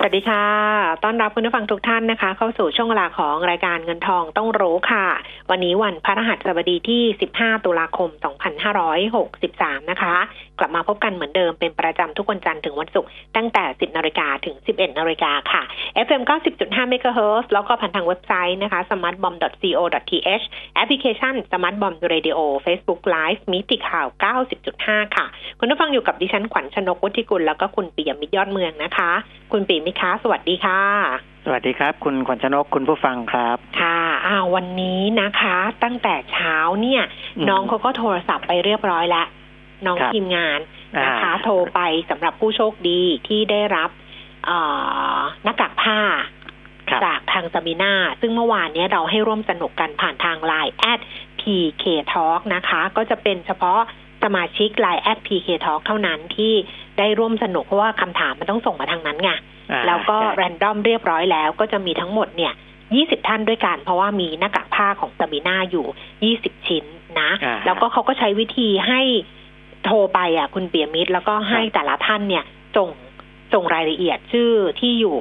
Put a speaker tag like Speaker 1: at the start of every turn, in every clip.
Speaker 1: สวัสดีค่ะ ต้อนรับคุณผู้ฟังทุกท่านนะคะ เข้าสู่ช่วงเวลาของรายการเงินทองต้องรู้ค่ะ วันนี้วันพระรหัสบดีที่ 15 ตุลาคม 2563 นะคะ กลับมาพบกันเหมือนเดิมเป็นประจำทุกวันจันทร์ถึงวันศุกร์ตั้งแต่ 10นาฬิกาถึง 11นาฬิกาค่ะ FM 90.5 MHz แล้วก็ผ่านทางเว็บไซต์นะคะ smartbomb.co.th แอปพลิเคชัน smartbomb radio Facebook Live มิติข่าว 90.5 ค่ะ คุณผู้ฟังอยู่กับดิฉันขวัญชนกวุฒิกุลแล้วก็คุณปิยมิตรยอดเมืองนะคะ คุณปิยมิตรคะสวัสดีค่ะ
Speaker 2: สวัสดีครับ คุณขวัญชนกคุณผู้ฟังครับ
Speaker 1: ค่ะอ้าววันนี้นะคะ ตั้งแต่เช้าเนี่ย
Speaker 2: อืม
Speaker 1: น้องเขาก็โทรศัพท์ไปเรียบร้อยแล้ว น้อง
Speaker 2: ครับ
Speaker 1: ทีมงานนะคะ
Speaker 2: อ่า
Speaker 1: โทรไปสำหรับผู้โชคดีที่ได้รับเอ่อหน้ากากผ้า
Speaker 2: ครับ
Speaker 1: จากทางซาบีนาซึ่งเมื่อวานเนี้ยเราให้ร่วมสนุกกันผ่านทาง Line แอด PK Talk นะคะ ก็จะเป็นเฉพาะสมาชิก Line แอด PK Talk เท่านั้นที่ได้ร่วมสนุก เพราะว่าคำถามมันต้องส่งมาทางนั้นไง
Speaker 2: อ่า
Speaker 1: แล้วก็
Speaker 2: ใช่
Speaker 1: แรนดอมเรียบร้อยแล้วก็จะมีทั้งหมดเนี่ย20ท่านด้วยกัน เพราะว่ามีหน้ากากผ้าของซาบีนาอยู่20ชิ้นนะ
Speaker 2: อ่า
Speaker 1: แล้วก็เขาก็ใช้วิธีให้ โทรไปอะ คุณเปียมิตรแล้วก็ให้
Speaker 2: ครับ
Speaker 1: แต่ละท่านเนี่ยส่งส่งรายละเอียดชื่อที่อยู่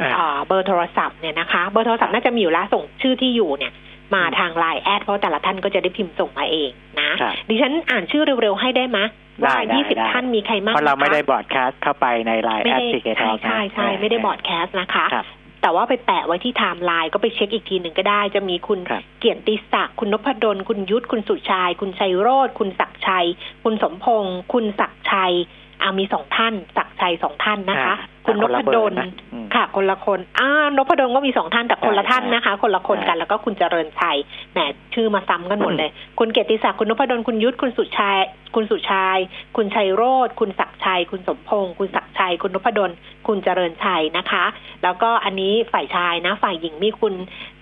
Speaker 2: อ่า
Speaker 1: อ่าเบอร์โทรศัพท์เนี่ยนะคะ เบอร์โทรศัพท์น่าจะมีอยู่แล้วส่งชื่อที่อยู่เนี่ย มา
Speaker 2: อืม
Speaker 1: ทางไลน์แอดเพราะแต่ละท่านก็จะได้พิมพ์ส่งมาเองนะ
Speaker 2: ครับ
Speaker 1: ดิฉันอ่านชื่อเร็วๆให้ได้ไหมว่า
Speaker 2: ได้ได้ได้
Speaker 1: 20 ท่านมีใครบ้าง
Speaker 2: เพราะเรา
Speaker 1: นะคะ
Speaker 2: ไม่ได้บอร์ดแคสต์เข้าไปในไลน์
Speaker 1: ไม่
Speaker 2: แอด
Speaker 1: ได้
Speaker 2: พีเคท
Speaker 1: ใช่
Speaker 2: อ
Speaker 1: ใช่ใช่ไม่ได้บอร์ดแคสต์นะคะ
Speaker 2: ครับ
Speaker 1: แต่ว่าไปแปะไว้ที่ไทม์ไลน์ก็ไปเช็คอีกทีหนึ่งก็ได้ จะมีคุณ
Speaker 2: ครับ
Speaker 1: เกียรติศักดิ์คุณนพดล คุณยุทธคุณสุชาย คุณชัยโรธคุณศักดิ์ชัย คุณสมพงศ์คุณศักดิ์ชัยอ่ามีสองท่าน ศักดิ์ชัยสองท่านนะคะ
Speaker 2: อ่า
Speaker 1: คุณน
Speaker 2: คน
Speaker 1: พ
Speaker 2: ละเบ
Speaker 1: ด
Speaker 2: อร์
Speaker 1: ล
Speaker 2: นะอืม
Speaker 1: ค่ะ คนละคนอ่านพดลก็มีสองท่านแต่คนละ
Speaker 2: ใช่
Speaker 1: ท่านนะคะ คนละคนกัน
Speaker 2: ใช่
Speaker 1: แล้วก็คุณเจริญชัยแหมชื่อมาซ้ำกันหมดเลย คุณเกียรติศักดิ์คุณนพดลคุณยุทธคุณสุชาย คุณสุชาย คุณชัยโรธคุณศักดิ์ชัย คุณสมพงศ์คุณศักดิ์ชัย คุณนพดลคุณเจริญชัยนะคะ แล้วก็อันนี้ฝ่ายชายนะ ฝ่ายหญิงมีคุณ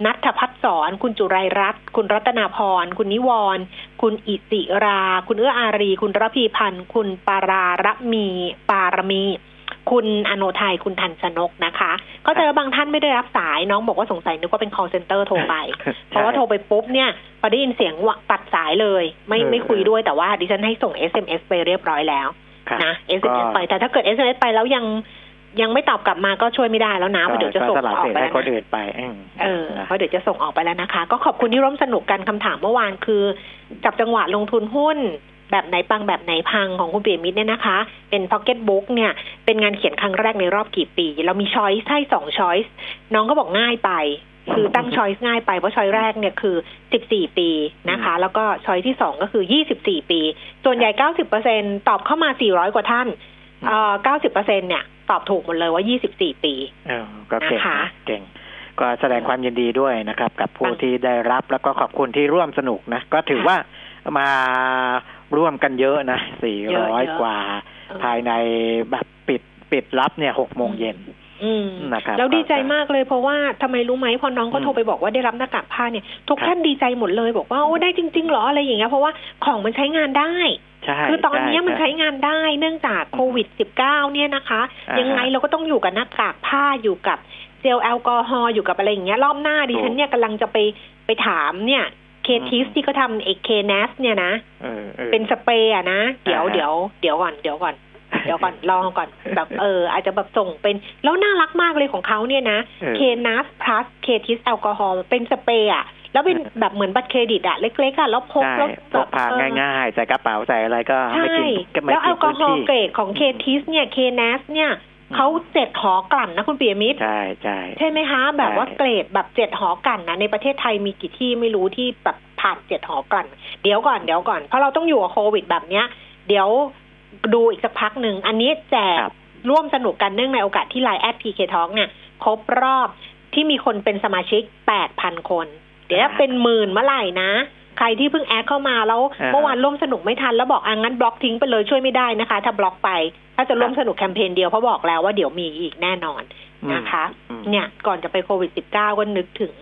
Speaker 1: นัทพัฒน์สอน คุณจุไรรัตน์คุณรัตนาพร คุณนิวรณ์คุณอิสิรา คุณเอื้ออารี คุณระพีพันธ์ คุณปาราระมี ปารมี คุณอโนไทยคุณทันชนกนะคะ ก็เจอบางท่านไม่ได้รับสายน้องบอกว่าสงสัยนึกว่าเป็น call center โทรไป เพราะว่าโทรไปปุ๊บเนี่ยพอได้ยินเสียงวะตัดสายเลย ไม่
Speaker 2: เออ
Speaker 1: ไม่คุยด้วยแต่ว่าดิฉันให้ส่ง SMS ไปเรียบร้อยแล้ว
Speaker 2: ครับ
Speaker 1: นะ SMS ไปแต่ถ้าเกิด SMS ไปแล้วยังยังไม่ตอบกลับมาก็ช่วยไม่ได้แล้วนะเพราะเดี๋ยวจะส่ง
Speaker 2: ก็สละ
Speaker 1: ออก
Speaker 2: สิทธิ์
Speaker 1: ไป
Speaker 2: ให้
Speaker 1: แล้ว
Speaker 2: คน
Speaker 1: นะ
Speaker 2: อื่นไปอืม
Speaker 1: เออ
Speaker 2: นะ
Speaker 1: เพราะเดี๋ยวจะส่งออกไปแล้วนะคะ ก็ขอบคุณที่ร่วมสนุกกันคำถามเมื่อวานคือ จับจังหวะลงทุนหุ้น แบบไหนปังแบบไหนพังของคุณเปียมิตรเนี่ยนะคะ เป็นพ็อกเก็ตบุ๊กเนี่ยเป็นงานเขียนครั้งแรกในรอบกี่ปี เรามีช้อยส์ให้สองช้อยส์น้องก็บอกง่ายไป คือตั้ง choice ง่ายไปเพราะ choice แรกเนี่ยคือ14ปีนะคะ แล้วก็ choice ที่สองก็คือ24ปี ส่วนใหญ่90%ตอบเข้ามา400กว่าท่านเอ่อ90%เนี่ยตอบถูกหมดเลยว่า24ปี
Speaker 2: เออก็เก่ง
Speaker 1: นะคะ
Speaker 2: เก่งก็แสดงความยินดีด้วยนะครับ กับผู้
Speaker 1: ค่ะ
Speaker 2: ที่ได้รับแล้วก็ขอบคุณที่ร่วมสนุกนะ ก็ถือ
Speaker 1: ค่ะ
Speaker 2: ว่ามา ร่วมกันเยอะนะสี่
Speaker 1: เยอะ
Speaker 2: ร้อย
Speaker 1: เยอะ
Speaker 2: กว่า
Speaker 1: เออ
Speaker 2: ภายในแบบปิดปิดรับเนี่ยหกโมงเย็น
Speaker 1: อืม
Speaker 2: นะครับ
Speaker 1: แล้วดีใจ
Speaker 2: ก็
Speaker 1: มากเลยเพราะว่าทำไมรู้ไหมพอน้องก็
Speaker 2: อืม
Speaker 1: โทรไปบอกว่าได้รับหน้ากากผ้าเนี่ย ทุก
Speaker 2: ครับ
Speaker 1: ท่านดีใจหมดเลยบอกว่าโอ้ได้จริงๆเหรออะไรอย่างเงี้ยเพราะว่าของมันใช้งานได้
Speaker 2: ใช่
Speaker 1: คือตอนนี้มัน
Speaker 2: ช่
Speaker 1: ใช้งานได้เนื่องจากโควิด -19 เนี่ยนะคะ
Speaker 2: อ่าฮะ
Speaker 1: ยังไงเราก็ต้องอยู่กับหน้ากากผ้าอยู่กับเจลแอลกอฮอล์อยู่กับอะไรอย่างเงี้ยรอบหน้าดิฉันเนี่ยกำลังจะไปไปถามเนี่ย เคทิส
Speaker 2: อืม
Speaker 1: ที่เขาทำเอเคเนสเนี่ยนะ
Speaker 2: เออออ
Speaker 1: เป็นสเปรย์อะนะ เดี๋ยว
Speaker 2: อ่าฮะ
Speaker 1: เดี๋ยวเดี๋ยวก่อนเดี๋ยวก่อนเดี๋ยวก่อนลองก่อนแบบเออ อาจจะแบบส่งเป็น แล้วน่ารักมากเลยของเขาเนี่ยนะ
Speaker 2: เออ
Speaker 1: เคนัสพลัสเคทิสแอลกอฮอล์เป็นสเปรย์อะแล้วเป็นแบบเหมือนบัตรเครดิตอะเล็กๆอะแล้วพก
Speaker 2: ใช่
Speaker 1: แล้ว
Speaker 2: พกพา
Speaker 1: เออ
Speaker 2: ง่ายๆ ใส่กระเป๋าใส่อะไรก็
Speaker 1: ใช่
Speaker 2: ไม่กินก็ไม่
Speaker 1: แล้วแอ
Speaker 2: กิน
Speaker 1: ลกอ
Speaker 2: พื้น
Speaker 1: ฮอล์
Speaker 2: ที่
Speaker 1: เกรดของเคทิสเนี่ยเคนัสเนี่ย
Speaker 2: อืม
Speaker 1: เขาเจ็ดหอกลั่นนะคุณเปียมิตร
Speaker 2: ใช่ใช่
Speaker 1: ใช่ไหมคะแบบว่า
Speaker 2: ใช่
Speaker 1: เกรดแบบเจ็ดหอกลั่นนะในประเทศไทยมีกี่ที่ไม่รู้ที่แบบผ่านเจ็ดหอกลั่นเดี๋ยวก่อนเดี๋ยวก่อนเพราะเราต้องอยู่กับโควิดแบบเนี้ย เดี๋ยวดูอีกสักพักหนึ่งอันนี้แจก
Speaker 2: ครับ
Speaker 1: ร่วมสนุกกันเนื่องในโอกาสที่ไลน์แอดพีเคท้องเนี่ยครบรอบที่มีคนเป็นสมาชิก8,000คน เดี๋ยว
Speaker 2: อ่า
Speaker 1: เป็นหมื่นเมื่อไหร่นะ ใครที่เพิ่ง add เข้ามาแล้ว
Speaker 2: อ่า
Speaker 1: เมื่อวานร่วมสนุกไม่ทันแล้วบอกอะงั้นบล็อกทิ้งไปเลยช่วยไม่ได้นะคะ ถ้าบล็อกไป ถ้าจะร่วม
Speaker 2: ครับ
Speaker 1: สนุกแคมเปญเดียวเพราะบอกแล้วว่าเดี๋ยวมีอีกแน่นอน
Speaker 2: อืม
Speaker 1: นะคะ
Speaker 2: อืม
Speaker 1: เนี่ยก่อนจะไปโควิด -19 ก็นึกถึง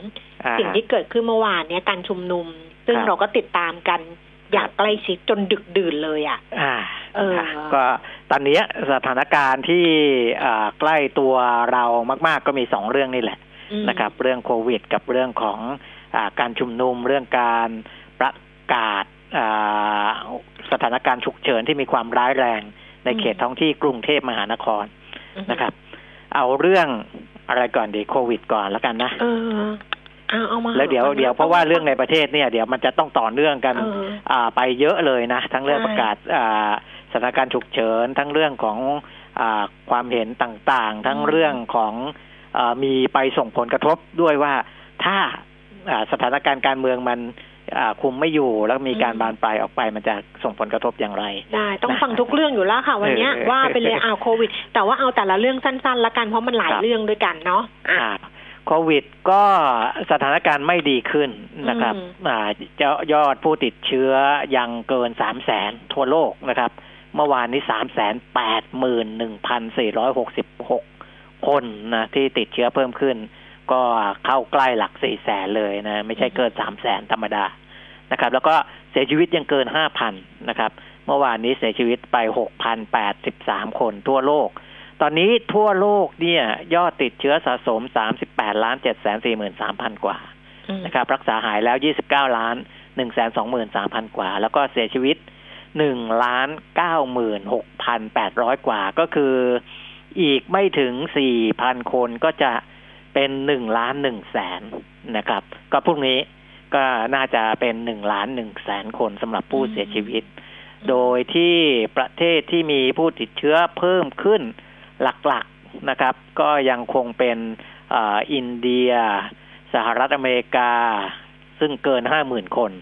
Speaker 2: อ่า
Speaker 1: สิ่งที่เกิดขึ้นเมื่อวานเนี่ยการชุมนุม ซึ่ง
Speaker 2: ครับ
Speaker 1: เราก็ติดตามกันอย่างใกล้ชิดจนดึกดื่นเลยอะ
Speaker 2: อ่า
Speaker 1: เออ
Speaker 2: ค่ะก็ตอนนี้สถานการณ์ที่อ่าใกล้ตัวเรามาก ๆ ก็มีสองเรื่องนี่แหละ
Speaker 1: อืม
Speaker 2: นะครับ เรื่องโควิด กับเรื่องของอาการชุมนุมเรื่องการประ กาศอ่าสถานการณ์ฉุกเฉินที่มีความร้ายแรงในเขตท้องที่กรุงเทพมหานคร
Speaker 1: อืม
Speaker 2: นะครับ เอาเรื่องอะไรก่อนดีโควิดก่อนแล้วกันนะ
Speaker 1: เออเอาเอามา
Speaker 2: แล้วเดี๋ยว
Speaker 1: อามา
Speaker 2: เดี๋ยวเพราะว่าเรื่องในประเทศเนี่ย เดี๋ยวมันจะต้องต่อเนื่องกัน
Speaker 1: เออ
Speaker 2: อ่าไปเยอะเลยนะ ทั้งเรื่อง
Speaker 1: ใช่
Speaker 2: ประกาศอ่าสถานการณ์ฉุกเฉิน ทั้งเรื่องของอาความเห็นต่างๆ ทั้งเรื่องของอามีไปส่งผลกระทบด้วยว่าถ้าอ่าสถานการณ์การเมืองมันอ่า คุมไม่อยู่แล้วมีการบานปลายออกไปมันจะส่งผลกระทบอย่างไร
Speaker 1: ได้ต้องฟังทุกเรื่องอยู่แล้วค่ะวันเนี้ย
Speaker 2: เออ
Speaker 1: ว่าไปเลยเอาโควิด แต่ว่าเอาแต่ละเรื่องสั้นๆละกันเพราะมันหลาย
Speaker 2: ครับ
Speaker 1: เรื่องด้วยกันเนาะอะ
Speaker 2: อ่าโควิดก็สถานการณ์ไม่ดีขึ้นนะครับ
Speaker 1: อืม
Speaker 2: อ่าเจ้ายอดผู้ติดเชื้อยังเกินสามแสนทั่วโลกนะครับ เมื่อวานนี้สามแสนแปดหมื่นหนึ่งพันสี่ร้อยหกสิบหกคนนะที่ติดเชื้อเพิ่มขึ้น ก็เข้าใกล้หลักสี่แสนเลยนะ ไม่ใช่เกินสามแสนธรรมดานะครับ แล้วก็เสียชีวิตยังเกินห้าพันนะครับ เมื่อวานนี้เสียชีวิตไปหกพันแปดสิบสามคนทั่วโลก ตอนนี้ทั่วโลกเนี่ย ยอดติดเชื้อสะสม38ล้าน7แสน43,000กว่า
Speaker 1: อืม
Speaker 2: นะครับ รักษาหายแล้ว29ล้าน1แสน23,000กว่า แล้วก็เสียชีวิต1ล้าน96,800กว่าก็คืออีกไม่ถึง4,000คนก็จะ เป็น1ล้าน1แสนนะครับ ก็พรุ่งนี้ก็น่าจะเป็น1ล้าน1แสนคนสำหรับผู้เสียชีวิต โดยที่ประเทศที่มีผู้ติดเชื้อเพิ่มขึ้นหลักๆนะครับ ก็ยังคงเป็นอาอินเดีย สหรัฐอเมริกา ซึ่งเกินห้าหมื่นคน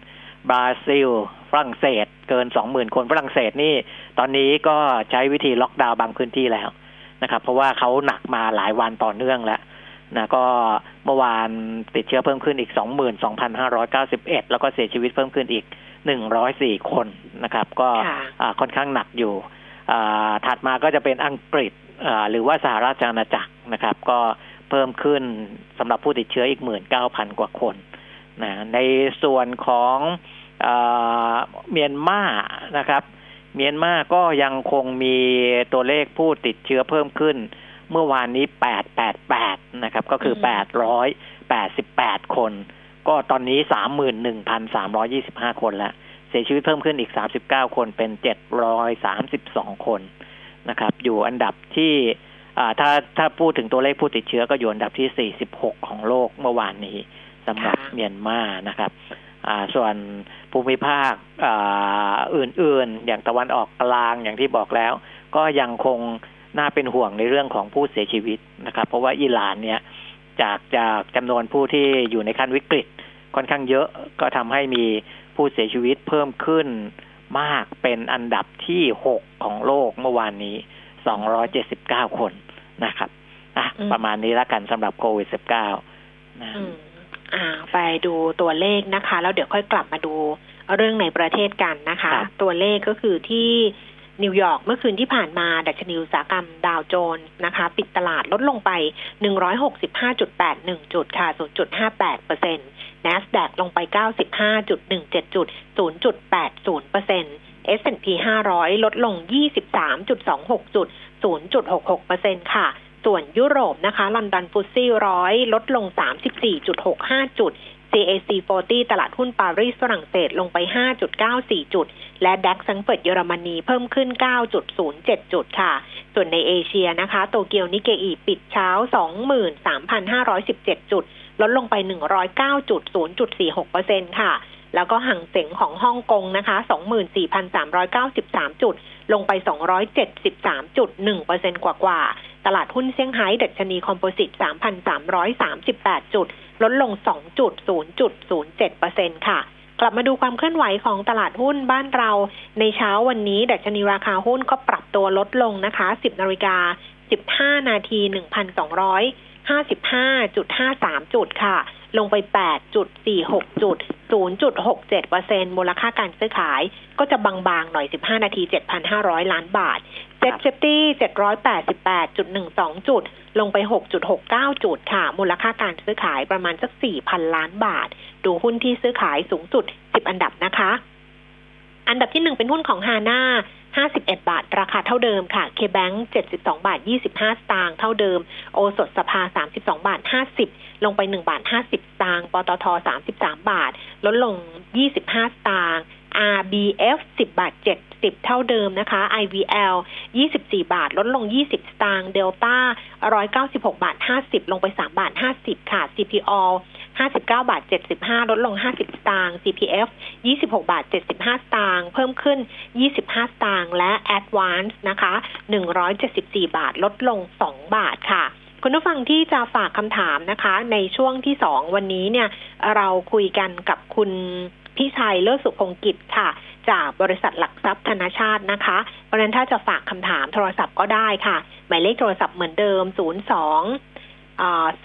Speaker 2: บราซิล ฝรั่งเศส เกินสองหมื่นคน ฝรั่งเศสนี่ ตอนนี้ก็ใช้วิธีล็อกดาวน์บางพื้นที่แล้วนะครับ เพราะว่าเขาหนักมาหลายวันต่อเนื่องแล้ว นะก็เมื่อวานติดเชื้อเพิ่มขึ้นอีกสองหมื่นสองพันห้าร้อยเก้าสิบเอ็ดแล้วก็เสียชีวิตเพิ่มขึ้นอีกหนึ่งร้อยสี่คนนะครับ ก็
Speaker 1: ค่ะ
Speaker 2: อ่าค่อนข้างหนักอยู่อ่าถัดมาก็จะเป็นอังกฤษอ่าหรือว่าสหราชอาณาจักรนะครับ ก็เพิ่มขึ้นสำหรับผู้ติดเชื้ออีกหมื่นเก้าพันกว่าคนนะในส่วนของอาเมียนมานะครับ เมียนมาก็ยังคงมีตัวเลขผู้ติดเชื้อเพิ่มขึ้น เมื่อวานนี้ 888 นะครับ ก็คือ 888 คน ก็ตอนนี้ 31,325 คนแล้ว เสียชีวิตเพิ่มขึ้นอีก 39 คนเป็น 732 คนนะครับ อยู่อันดับที่อ่าถ้าถ้าพูดถึงตัวเลขผู้ติดเชื้อก็อยู่อันดับที่ 46 ของโลกเมื่อวานนี้สำหรับ
Speaker 1: ค่ะ
Speaker 2: เมียนมานะครับอ่าส่วนภูมิภาคอ่าอื่นๆ อย่างตะวันออกกลางอย่างที่บอกแล้ว ก็ยังคง น่าเป็นห่วงในเรื่องของผู้เสียชีวิตนะครับ เพราะว่าอิหร่านเนี่ยจากจากจำนวนผู้ที่อยู่ในขั้นวิกฤตค่อนข้างเยอะก็ทำให้มีผู้เสียชีวิตเพิ่มขึ้นมากเป็นอันดับที่หกของโลกเมื่อวานนี้279คนนะครับอะ
Speaker 1: อืม
Speaker 2: ประมาณนี้แล้วกันสำหรับโควิด -19 นะ
Speaker 1: อืมอ่าไปดูตัวเลขนะคะ แล้วเดี๋ยวค่อยกลับมาดูเรื่องในประเทศกันนะคะ
Speaker 2: ครับ
Speaker 1: ตัวเลขก็คือที่ นิวยอร์กเมื่อคืนที่ผ่านมา ดัชนีอุตสาหกรรมดาวโจนส์นะคะ ปิดตลาดลดลงไป 165.81 จุดค่ะ 0.58เปอร์เซ็นต์ NASDAQ ลงไป 95.17 จุด 0.80เปอร์เซ็นต์ S&P 500 ลดลง 23.26 จุด 0.66เปอร์เซ็นต์ค่ะส่วนยุโรปนะคะ ลอนดอนฟุตซี่ร้อยลดลง 34.65 จุด CAC 40 ตลาดหุ้นปารีสฝรั่งเศสลงไป 5.94 จุด และดัคซังเฟิร์ตเยอรมนีเพิ่มขึ้น 9.07 จุดค่ะ ส่วนในเอเชียนะคะ โตเกียวนิเกอีปิดเช้า 23,517 จุด ลดลงไป 109.0.46%ค่ะ แล้วก็ห่างเสงของฮ่องกงนะคะ 24,393 จุด ลงไป 273.1%กว่ากว่าๆตลาดหุ้นเซี่ยงไฮ้ดัชนีคอมโพสิต 3,338 จุด ลดลง 2.0.07%ค่ะ กลับมาดูความเคลื่อนไหวของตลาดหุ้นบ้านเรา ในเช้าวันนี้ดัชนีราคาหุ้นก็ปรับตัวลดลงนะคะ 10นาฬิกา15 นาที 1,255.53 จุดค่ะ ลงไป 8.46 จุด 0.67เปอร์เซ็นต์มูลค่าการซื้อขายก็จะบางๆ หน่อย 15 นาที 7,500 ล้านบาท SET Fifty 788.12 จุด ลงไป 6.69 จุดค่ะ มูลค่าการซื้อขายประมาณสัก 4,000 ล้านบาท ดูหุ้นที่ซื้อขายสูงสุด 10 อันดับนะคะ อันดับที่หนึ่งเป็นหุ้นของฮาน่า51 บาท ราคาเท่าเดิมค่ะ K-Bank 72 บาท 25 สตางค์เท่าเดิม โอสถสภา 32 บาท 50 ลงไป 1 บาท 50 สตางค์ ปตท 33 บาท ลดลง 25 สตางค์ RBF 10 บาท 70 เท่าเดิมนะคะ IVL 24 บาท ลดลง 20 สตางค์เดลต้า196 บาท 50 ลงไป 3 บาท 50 ค่ะ CPO 59 บาท 75 ลดลง 50 สตางค์ CPF 26 บาท 75 สตางค์เพิ่มขึ้น 25 สตางค์และ Advance นะคะ 174 บาท ลดลง 2 บาทค่ะคุณผู้ฟังที่จะฝากคำถามนะคะ ในช่วงที่สองวันนี้เนี่ย เราคุยกันกับคุณพี่ชัยเลิศสุพงกิจค่ะ จากบริษัทหลักทรัพย์ธนาชาตินะคะ เพราะฉะนั้นถ้าจะฝากคำถามโทรศัพท์ก็ได้ค่ะ หมายเลขโทรศัพท์เหมือนเดิม 02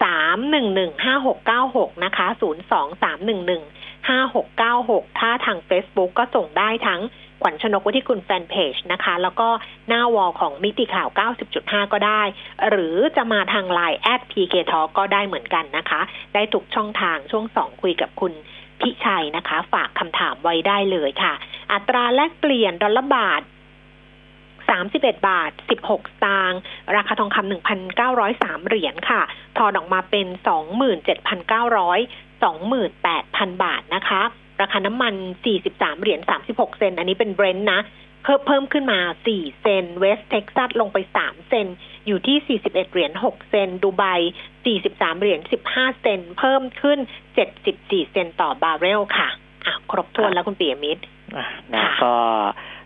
Speaker 1: สามหนึ่งหนึ่งห้าหกเก้าหกนะคะศูนย์สองสามหนึ่งหนึ่งห้าหกเก้าหกถ้าทาง Facebook ก็ส่งได้ทั้งขวัญชนกวิที่คุณแฟนเพจนะคะ แล้วก็หน้า wall ของมิติข่าว 90.5 ก็ได้ หรือจะมาทางไลน์แอดพีเคทก็ได้เหมือนกันนะคะ ได้ทุกช่องทางช่วงสองคุยกับคุณพิชัยนะคะ ฝากคำถามไว้ได้เลยค่ะ อัตราแลกเปลี่ยนดอลลาร์บาท 31 บาท 16 สตางค์ ราคาทองคำ1,903 เหรียญค่ะ ทอนออกมาเป็น 27,900 28,000 บาทนะคะ ราคาน้ำมัน 43 เหรียญ 36 เซนต์ อันนี้เป็นเบรนท์นะเพิ่มเพิ่มขึ้นมา 4 เซนต์ เวสเท็กซัสลงไป 3 เซนต์ อยู่ที่ 41 เหรียญ 6 เซนต์ ดูไบ 43 เหรียญ 15 เซนต์ เพิ่มขึ้น 74 เซนต์ต่อบาร์เรลค่ะ อะ ครบถ้วนแล้วคุณปิยมิตร
Speaker 2: อะนะก็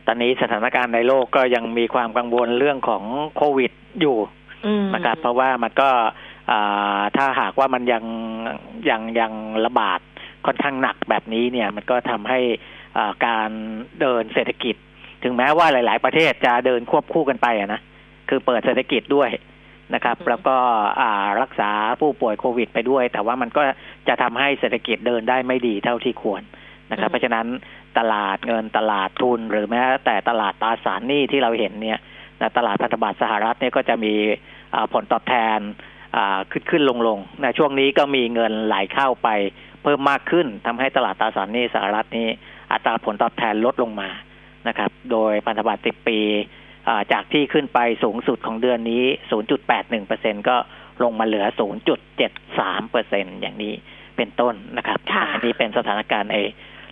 Speaker 2: ตอนนี้สถานการณ์ในโลกก็ยังมีความกังวลเรื่องของโควิดอยู่
Speaker 1: อืม
Speaker 2: นะครับ เพราะว่ามันก็อ่าถ้าหากว่ามันยังยังยังระบาดค่อนข้างหนักแบบนี้เนี่ย มันก็ทำให้อ่าการเดินเศรษฐกิจ ถึงแม้ว่าหลาย ๆ ประเทศจะเดินควบคู่กันไปอะนะคือเปิดเศรษฐกิจด้วยนะครับ
Speaker 1: อืม
Speaker 2: แล้วก็อ่ารักษาผู้ป่วยโควิด ไปด้วย แต่ว่ามันก็จะทำให้เศรษฐกิจเดินได้ไม่ดีเท่าที่ควรนะครับ เพราะฉะนั้น ตลาดเงินตลาดทุน หรือแม้แต่ตลาดตราสารหนี้ที่เราเห็นเนี่ยนะตลาดพันธบัตรสหรัฐเนี่ยก็จะมีอ่าผลตอบแทนอ่าขึ้นขึ้นลงลงนะช่วงนี้ก็มีเงินไหลเข้าไปเพิ่มมากขึ้นทำให้ตลาดตราสารหนี้สหรัฐนี้ อัตราผลตอบแทนลดลงมานะครับ โดยพันธบัตร10ปีอ่าจากที่ขึ้นไปสูงสุดของเดือนนี้ 0.81%ก็ลงมาเหลือ 0.73%อย่างนี้เป็นต้นนะครับ
Speaker 1: ค่ะ
Speaker 2: อันนี้เป็นสถานการณ์ใน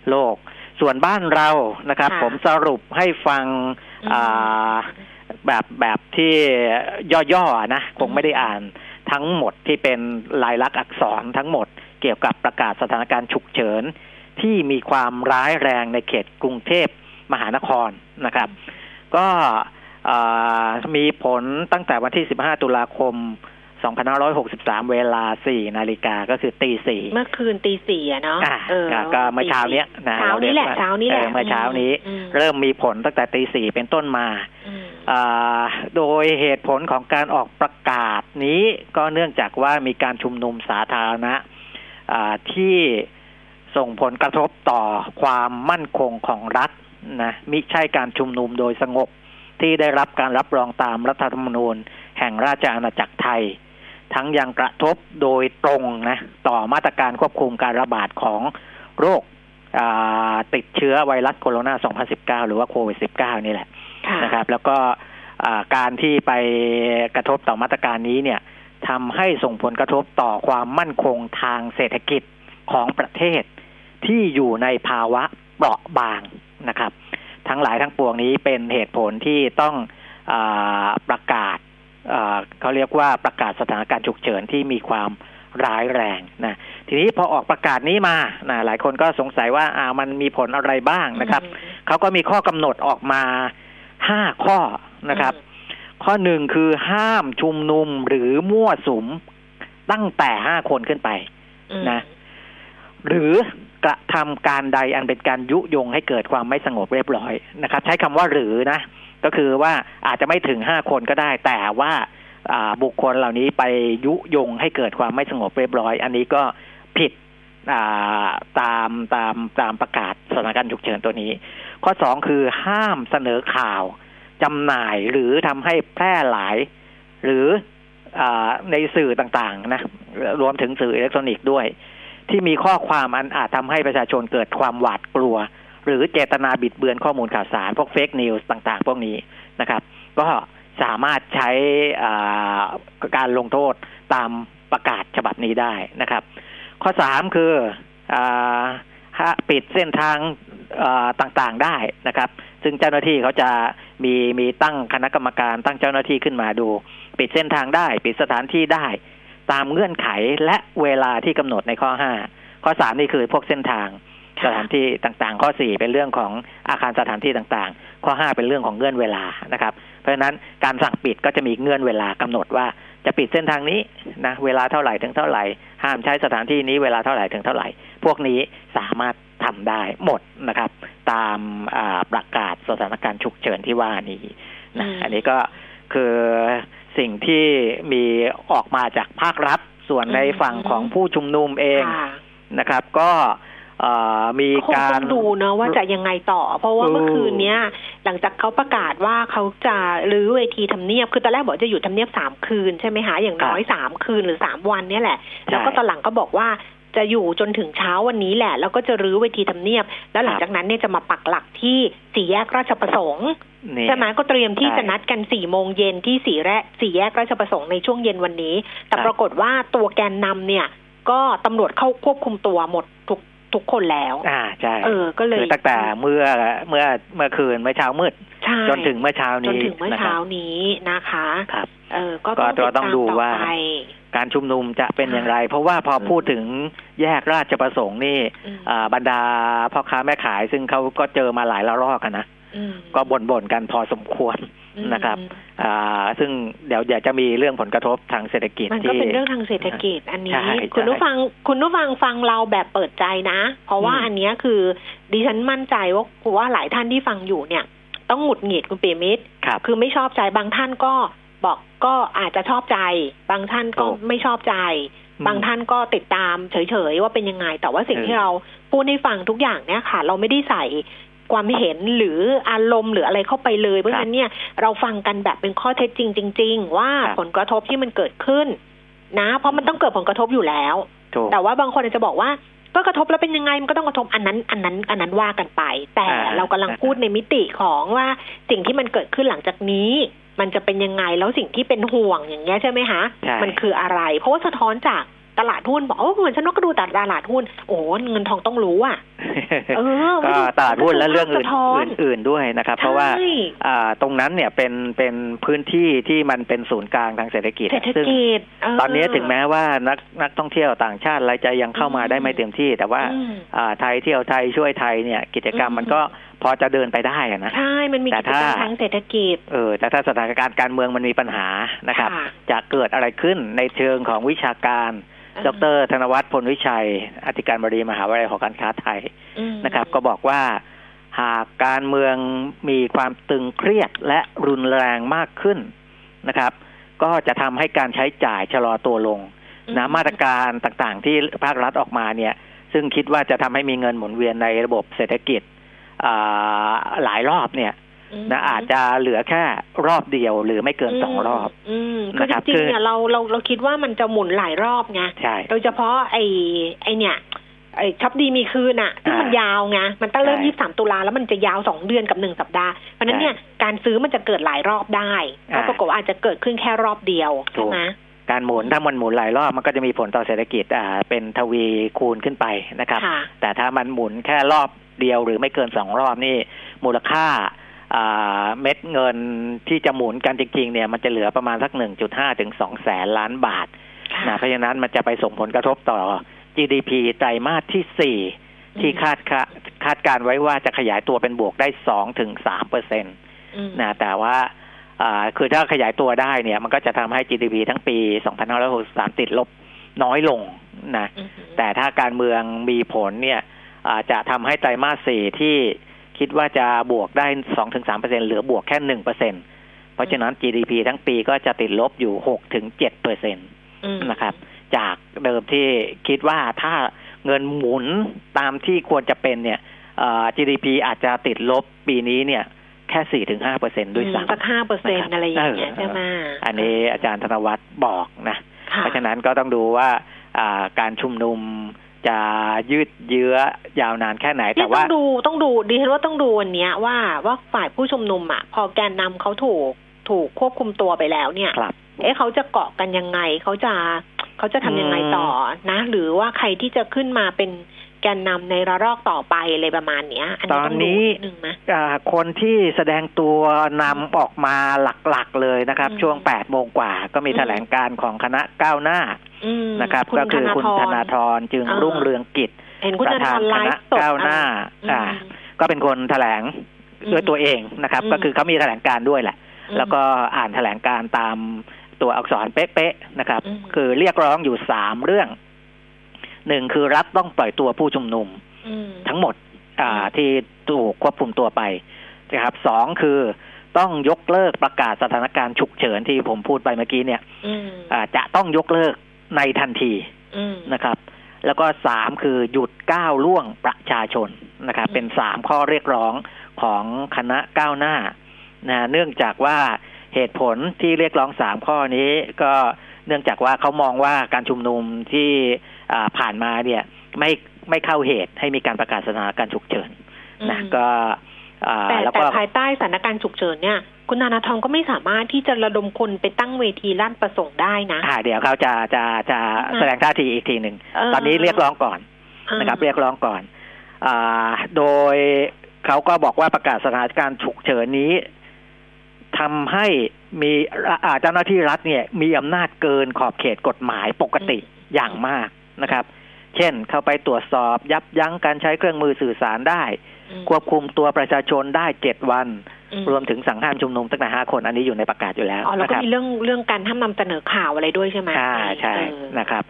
Speaker 2: โลก ส่วนบ้านเรานะครับ
Speaker 1: ค่ะ
Speaker 2: ผมสรุปให้ฟัง
Speaker 1: อืม
Speaker 2: อ่าแบบแบบที่ย่อๆนะคงไม่ได้อ่านทั้งหมดที่เป็นลายลักษณ์อักษรทั้งหมดเกี่ยวกับประกาศสถานการณ์ฉุกเฉิน ที่มีความร้ายแรงในเขตกรุงเทพมหานครนะครับ ก็อ่ามีผลตั้งแต่วันที่ 15 ตุลาคม 2563 เวลา 4 นาฬิกาก็คือตีสี่
Speaker 1: เมื่อคืนตีสี่อะเนาะ
Speaker 2: อ่าก็ก็เมื่อเช้าเนี้ยนะ
Speaker 1: เช้านี้แหละ
Speaker 2: รรียกว่
Speaker 1: เช้านี้แหละ
Speaker 2: ออเมื่อเช้านี้
Speaker 1: อืม
Speaker 2: เริ่มมีผลตั้งแต่ตีสี่เป็นต้นมา
Speaker 1: อืม
Speaker 2: อ่าโดยเหตุผลของการออกประกาศนี้ก็เนื่องจากว่ามีการชุมนุมสาธารณะอ่าที่ส่งผลกระทบต่อความมั่นคงของรัฐนะมิใช่การชุมนุมโดยสงบที่ได้รับการรับรองตามรัฐธรรมนูญแห่งราชอาณาจักรไทย ทั้งยังกระทบโดยตรงนะต่อมาตรการควบคุมการระบาดของโรคอ่าติดเชื้อไวรัสโคโรนา 2019 หรือว่าโควิด -19 นี่แหละ
Speaker 1: ค่ะ
Speaker 2: นะครับ แล้วก็อ่าการที่ไปกระทบต่อมาตรการนี้เนี่ยทำให้ส่งผลกระทบต่อความมั่นคงทางเศรษฐกิจของประเทศที่อยู่ในภาวะเปราะบางนะครับ ทั้งหลายทั้งปวงนี้เป็นเหตุผลที่ต้องอาประกาศอ่า เขาเรียกว่าประกาศสถานการณ์ฉุกเฉินที่มีความร้ายแรงนะทีนี้พอออกประกาศนี้มานะหลายคนก็สงสัยว่าอ่ามันมีผลอะไรบ้างนะครับ
Speaker 1: อืม
Speaker 2: เขาก็มีข้อกำหนดออกมาห้าข้อนะครับ ข้อหนึ่งคือห้ามชุมนุมหรือมั่วสุมตั้งแต่ห้าคนขึ้นไป
Speaker 1: อืม
Speaker 2: นะหรือกระทำการใดอันเป็นการยุยงให้เกิดความไม่สงบเรียบร้อยนะครับ ใช้คำว่าหรือนะ ก็คือว่าอาจจะไม่ถึงห้าคนก็ได้ แต่ว่าบุคคลเหล่านี้ไปยุยงให้เกิดความไม่สงบเรียบร้อย อันนี้ก็ผิดาตามตามตามประกาศสถานการณ์ฉุกเฉินตัวนี้ ข้อสองคือห้ามเสนอข่าวจำหน่ายหรือทำให้แพร่หลาย หรืออในสื่อต่างๆนะรวมถึงสื่ออิเล็กทรอนิกส์ด้วย ที่มีข้อความอันอาจทำให้ประชาชนเกิดความหวาดกลัว หรือเจตนาบิดเบือนข้อมูลข่าวสาร พวกเฟกนิวส์ต่างๆ พวกนี้นะครับ ก็สามารถใช้การลงโทษตามประกาศฉบับนี้ได้นะครับ ข้อสามคืออปิดเส้นทางต่างๆได้นะครับ ซึ่งเจ้าหน้าที่เขาจะมีมีตั้งคณะกรรมการตั้งเจ้าหน้าที่ขึ้นมาดู ปิดเส้นทางได้ ปิดสถานที่ได้ ตามเงื่อนไขและเวลาที่กำหนดในข้อห้าข้อสามนี่คือพวกเส้นทาง สถานที่ต่างๆ ข้อสี่เป็นเรื่องของอาคารสถานที่ต่างๆ ข้อห้าเป็นเรื่องของเงื่อนเวลานะครับ เพราะฉะนั้นการสั่งปิดก็จะมีเงื่อนเวลากำหนดว่าจะปิดเส้นทางนี้นะเวลาเท่าไหร่ถึงเท่าไหร่ ห้ามใช้สถานที่นี้เวลาเท่าไหร่ถึงเท่าไหร่ พวกนี้สามารถทำได้หมดนะครับ ตามอ่าประกาศสถานการณ์ฉุกเฉินที่ว่านี้นะ
Speaker 1: อืม
Speaker 2: อันนี้ก็คือสิ่งที่มีออกมาจากภาครัฐส่วนในฝั่งของผู้ชุมนุมเอง
Speaker 1: ค่ะ
Speaker 2: นะครับ ก็ เอ่อมี
Speaker 1: คง
Speaker 2: กา
Speaker 1: ต้
Speaker 2: ร
Speaker 1: องดูเนอะว่าจะยังไงต่อ เพราะว่า
Speaker 2: เออ
Speaker 1: เมื่อคืนเนี้ย หลังจากเขาประกาศว่าเขาจะรื้อเวทีทำเนียบคือตอนแรกบอกจะอยู่ทำเนียบสามคืนใช่ไหมคะอย่างน้อยสามคืนหรือสามวันเนี่ยแหละ แล้วก็ตอนหลังก็บอกว่าจะอยู่จนถึงเช้าวันนี้แหละ แล้วก็จะรื้อเวทีทำเนียบ แล้วหลังจากนั้นเนี่ยจะมาปักหลักที่สี่แยกราชประสงค์
Speaker 2: นี่
Speaker 1: ใช่ไหมก็เตรียมที่
Speaker 2: ใช่
Speaker 1: จะนัดกันสี่โมงเย็นที่สี่แรกสี่แยกราชประสงค์ในช่วงเย็นวันนี้ แต่
Speaker 2: ครับ
Speaker 1: ปรากฏว่าตัวแกนนำเนี่ย ก็ตำรวจเข้าควบคุมตัวหมดทุก ทุกคนแล้ว
Speaker 2: อ่าใช่
Speaker 1: เออก็เลย
Speaker 2: คือตั้งแต่เมื่อเมื่อเมื่อคืนเมื่อเช้ามืด
Speaker 1: ใช่
Speaker 2: จนถึงเมื่อเช้า
Speaker 1: จน
Speaker 2: นี้
Speaker 1: ถึงเมื่อ
Speaker 2: นะค
Speaker 1: เช้า
Speaker 2: รับ
Speaker 1: นี้นะคะ
Speaker 2: ครับ
Speaker 1: เออก็
Speaker 2: ก็
Speaker 1: ต้อง
Speaker 2: ต้องดู
Speaker 1: ติตม
Speaker 2: ว่า
Speaker 1: ต่อไป
Speaker 2: การชุมนุมจะเป็นอย่างไร เพราะว่าพอพูดถึงแยกราชประสงค์นี่
Speaker 1: อืม
Speaker 2: อ่าบรรดาพ่อค้าแม่ขายซึ่งเขาก็เจอมาหลายละลอกกันนะ
Speaker 1: อืม
Speaker 2: ก็บ่นๆกันพอสมควร นะครับอ่าซึ่งเดี๋ยวเดี๋ยวจะมีเรื่องผลกระทบทางเศรษฐกิจ
Speaker 1: มันก็
Speaker 2: ที่
Speaker 1: เป็นเรื่องทางเศรษฐกิจ อันนี้
Speaker 2: ใช่
Speaker 1: คุณ
Speaker 2: ใช่
Speaker 1: ผู้ฟังคุณผู้ฟังฟังเราแบบเปิดใจนะ เพราะว่า
Speaker 2: อืม
Speaker 1: อันเนี้ยคือดิฉันมั่นใจว่าว่าหลายท่านที่ฟังอยู่เนี่ย ต้องหงุดหงิดคุณเปียมิตร
Speaker 2: ครับ
Speaker 1: คือไม่ชอบใจบางท่านก็บอกก็อาจจะชอบใจ บางท่านก็
Speaker 2: ถูก
Speaker 1: ไม่ชอบใจ
Speaker 2: อืม
Speaker 1: บางท่านก็ติดตามเฉยๆว่าเป็นยังไง แต่ว่าสิ่ง
Speaker 2: เออ
Speaker 1: ที่เราพูดให้ฟังทุกอย่างเนี่ยค่ะ เราไม่ได้ใส่ ความเห็นหรืออารมณ์หรืออะไรเข้าไปเลย เพราะฉะนั้นเนี่ยเราฟังกันแบบเป็นข้อเท็จจริงจริง ๆ ว่า
Speaker 2: ครับ
Speaker 1: ผลกระทบที่มันเกิดขึ้น นะ เพราะมันต้องเกิดผลกระทบอยู่แล้ว
Speaker 2: ถูก
Speaker 1: แต่ว่าบางคนอาจจะบอกว่าก็กระทบแล้วเป็นยังไงมันก็ต้องกระทบอันนั้นอันนั้นอันนั้นว่ากันไป แต่
Speaker 2: อ่า
Speaker 1: เรากำลังพูดในมิติของว่าสิ่งที่มันเกิดขึ้นหลังจากนี้ มันจะเป็นยังไงแล้วสิ่งที่เป็นห่วงอย่างเงี้ยใช่ไหมคะ
Speaker 2: ใช่
Speaker 1: มันคืออะไร เพราะว่าสะท้อนจาก ตลาดหุ้นบอกโอ้เหมือนฉันว่าก็ดูตลาดหุ้น โอ้เงินทองต้องรู้อะเออ
Speaker 2: ก็ตลาดหุ้นและเรื่องอื่น
Speaker 1: สะท้อน
Speaker 2: อื่นๆด้วยนะครับ เพราะว่า
Speaker 1: ใช่
Speaker 2: อ่าตรงนั้นเนี่ยเป็นเป็นพื้นที่ที่มันเป็นศูนย์กลางทางเศรษฐกิจ
Speaker 1: เศรษฐ
Speaker 2: ซึ่ง
Speaker 1: กิจเต
Speaker 2: อนนี้ถึงแม้ว่านักนักท่องเที่ยวต่างชาติรายใจยังเข้ามา
Speaker 1: อืม
Speaker 2: ได้ไม่เต็มที่ แต่ว่า
Speaker 1: อืม
Speaker 2: อ่าไทยเที่ยวไทยช่วยไทยเนี่ยกิจกรรม
Speaker 1: อืม
Speaker 2: มันก็พอจะเดินไปได้อะนะ
Speaker 1: ใช่ มันมี
Speaker 2: แต่
Speaker 1: กิจกรรม
Speaker 2: ถ้า
Speaker 1: ทางเศรษฐกิจ
Speaker 2: เออแต่ถ้าสถานการณ์การเมืองมันมีปัญหานะครับ
Speaker 1: ค่ะ
Speaker 2: จะเกิดอะไรขึ้นในเชิงของวิชาการ ดรธนวัฒน์พลวิชัย อธิการบดีมหาวิทยาลัยหอการค้าไทย
Speaker 1: อืม
Speaker 2: นะครับ ก็บอกว่าหากการเมืองมีความตึงเครียดและรุนแรงมากขึ้นนะครับ ก็จะทำให้การใช้จ่ายชะลอตัวลงนะมาตรการต่างๆ ที่ภาครัฐออกมาเนี่ย ซึ่งคิดว่าจะทำให้มีเงินหมุนเวียนในระบบเศรษฐกิจอ่าหลายรอบเนี่ย
Speaker 1: ม
Speaker 2: นะอาจจะเหลือแค่รอบเดียวหรือไม่เกินสองรอบ
Speaker 1: อืมคือ
Speaker 2: นะ
Speaker 1: จ
Speaker 2: ครับ
Speaker 1: ริง
Speaker 2: คื
Speaker 1: ๆ
Speaker 2: อ
Speaker 1: เนี่ยเราเราเราคิดว่ามันจะหมุนหลายรอบไง
Speaker 2: ใช่
Speaker 1: โดยเฉพาะไอ้ไอ้เนี่ยไอ้ช็อปดีมีคืนอะซึ่งมัน
Speaker 2: อ่ายา
Speaker 1: วไงมันตั้งเริ่ม
Speaker 2: ใช่
Speaker 1: ยี่สามตุลาแล้วมันจะยาวสองเดือนกับหนึ่งสัปดาห์ เพราะฉะนั้น
Speaker 2: ใช่
Speaker 1: เนี่ยการซื้อมันจะเกิดหลายรอบได้
Speaker 2: อ่า
Speaker 1: แล้วปรากฏว่าอาจจะเกิดขึ้นแค่รอบเดียว
Speaker 2: ถู
Speaker 1: ใช่
Speaker 2: ก
Speaker 1: ไหม
Speaker 2: การหมุนถ้ามันหมุนหลายรอบมันก็จะมีผลต่อเศรษฐกิจอ่าเป็นทวีคูณขึ้นไปนะครับ
Speaker 1: ค่ะ
Speaker 2: แต่ถ้ามันหมุนแค่รอบเดียวหรือไม่เกินสองรอบนี่มูลค่าอ่า เม็ดเงินที่จะหมุนกันจริงๆเนี่ยมันจะเหลือประมาณสักหนึ่งจุดห้าถึงสองแสนล้านบาทนะเพราะฉะนั้นมันจะไปส่งผลกระทบต่อ GDP ไตรมาสที่สี่ที่คาดคาคาดการไว้ว่าจะขยายตัวเป็นบวกได้สองถึงสามเปอร์เซ็นต
Speaker 1: อืม
Speaker 2: นะแต่ว่าอ่าคือถ้าขยายตัวได้เนี่ย มันก็จะทำให้ GDP ทั้งปี 2563 ติดลบน้อยลงนะ
Speaker 1: อืม
Speaker 2: แต่ถ้าการเมืองมีผลเนี่ยอ่าจะทำให้ไตรมาสสี่ที่ คิดว่าจะบวกได้2-3%เหลือบวกแค่1%เพราะฉะนั้น GDP ทั้งปีก็จะติดลบอยู่6-7%
Speaker 1: อืม
Speaker 2: นะครับ จากเดิมที่คิดว่าถ้าเงินหมุนตามที่ควรจะเป็นเนี่ยเอ่อ GDP อาจจะติดลบปีนี้เนี่ยแค่สี่ถึงห้าเปอร์เซ็นด้วยซ้ำ
Speaker 1: สักห้าเปอร์เซ็น
Speaker 2: นะครับ
Speaker 1: อะไรอย่างเงี้ย
Speaker 2: เออ
Speaker 1: ใช่ไหม
Speaker 2: อันนี้อาจารย์ธนวัฒน์บอกนะ
Speaker 1: ค่ะ
Speaker 2: เพราะฉะนั้นก็ต้องดูว่าอ่าการชุมนุม จะยืดเยื้อยาวนานแค่ไหน
Speaker 1: นี่
Speaker 2: แต่
Speaker 1: ต้
Speaker 2: ว่า
Speaker 1: องดูต้องดูดิฉันว่าต้องดูวันเนี้ยว่าว่าฝ่ายผู้ชุมนุมอะ พอแกนนำเขาถูกถูกควบคุมตัวไปแล้วเนี่ย
Speaker 2: ครับ
Speaker 1: เอ๊ะเขาจะเกาะกันยังไงเขาจะเขาจะทำยังไงต่อนะ หรือว่าใครที่จะขึ้นมาเป็น แกนนำในระลอกต่อไปอะไรประมาณเนี้ยอันนี้ต้องดูนิดนึงนะ
Speaker 2: อ่าคนที่แสดงตัวนำออกมาหลักๆเลยนะครับ
Speaker 1: อืม
Speaker 2: ช่วงแปดโมงกว่า ก็มี
Speaker 1: อืม
Speaker 2: แถลงการของคณะก้าวหน้า
Speaker 1: อืม
Speaker 2: นะครับ ก็คือคุณธนาธรจึง
Speaker 1: อ่า
Speaker 2: รุ่งเรืองกิจ
Speaker 1: เห็นคุณ
Speaker 2: ป
Speaker 1: ธ
Speaker 2: ระ
Speaker 1: นา
Speaker 2: ธา
Speaker 1: ธ
Speaker 2: น
Speaker 1: รไล
Speaker 2: คณะ
Speaker 1: ฟ์สด
Speaker 2: ก้าวหน้า
Speaker 1: อ่า
Speaker 2: อ่า ก็เป็นคนแถลง
Speaker 1: อืม
Speaker 2: ด้วยตัวเองนะครับ
Speaker 1: อืม
Speaker 2: ก็คือเขามีแถลงการด้วยแหละ
Speaker 1: อืม
Speaker 2: แล้วก็อ่านแถลงการตามตัวอักษรเป๊ะๆนะครับ
Speaker 1: อืม
Speaker 2: คือเรียกร้องอยู่สามเรื่อง หนึ่งคือรัฐต้องปล่อยตัวผู้ชุมนุม
Speaker 1: อืม
Speaker 2: ทั้งหมดอ่า
Speaker 1: อืม
Speaker 2: ที่ถูกควบคุมตัวไปนะครับสองคือต้องยกเลิกประกาศสถานการณ์ฉุกเฉินที่ผมพูดไปเมื่อกี้เนี่ย
Speaker 1: อืม
Speaker 2: อ่าจะต้องยกเลิกในทันที
Speaker 1: อืม
Speaker 2: นะครับ แล้วก็สามคือหยุดก้าวล่วงประชาชนนะครับ
Speaker 1: อืม
Speaker 2: เป็นสามข้อเรียกร้องของคณะก้าวหน้านะเนื่องจากว่าเหตุผลที่เรียกร้องสามข้อนี้ก็เนื่องจากว่าเขามองว่าการชุมนุมที่อ่า ผ่านมาเนี่ยไม่ไม่เข้าเหตุให้มีการประกาศสถานการณ์ฉุกเฉินนะ
Speaker 1: อืม
Speaker 2: ก็อ่า
Speaker 1: แต่
Speaker 2: แล้ว
Speaker 1: แต่
Speaker 2: ก็
Speaker 1: ภายใต้สถานการณ์ฉุกเฉินเนี่ย คุณนานาทองก็ไม่สามารถที่จะระดมคนไปตั้งเวทีลั่นประสงค์ได้นะ
Speaker 2: อ่าเดี๋ยวเขาจะจะจะ
Speaker 1: อืม
Speaker 2: แสดงท่าทีอีกทีหนึ่ง
Speaker 1: เออ
Speaker 2: ตอนนี้เรียกร้องก่อนนะครับ เรียกร้องก่อนอ่าโดยเขาก็บอกว่าประกาศสถานการณ์ฉุกเฉินนี้ทำให้มีอ่าเจ้าหน้าที่รัฐเนี่ย มีอำนาจเกินขอบเขตกฎหมายปกติอย่างมาก นะครับ เช่น เข้าไปตรวจสอบยับยั้งการใช้เครื่องมือสื่อสารได้
Speaker 1: อืม
Speaker 2: ควบคุมตัวประชาชนได้เจ็ดวัน
Speaker 1: อืม
Speaker 2: รวมถึงสั่งห้ามชุมนุมตั้งแต่ห้าคนอันนี้อยู่ในประกาศอยู่แล้ว
Speaker 1: อ๋อแล้ว
Speaker 2: นะ
Speaker 1: ก็
Speaker 2: ครับ
Speaker 1: มีเรื่องเรื่องการห้ามนำเสนอข่าวอะไรด้วยใช่ไหม
Speaker 2: อ่าใช่
Speaker 1: เออ
Speaker 2: นะครับ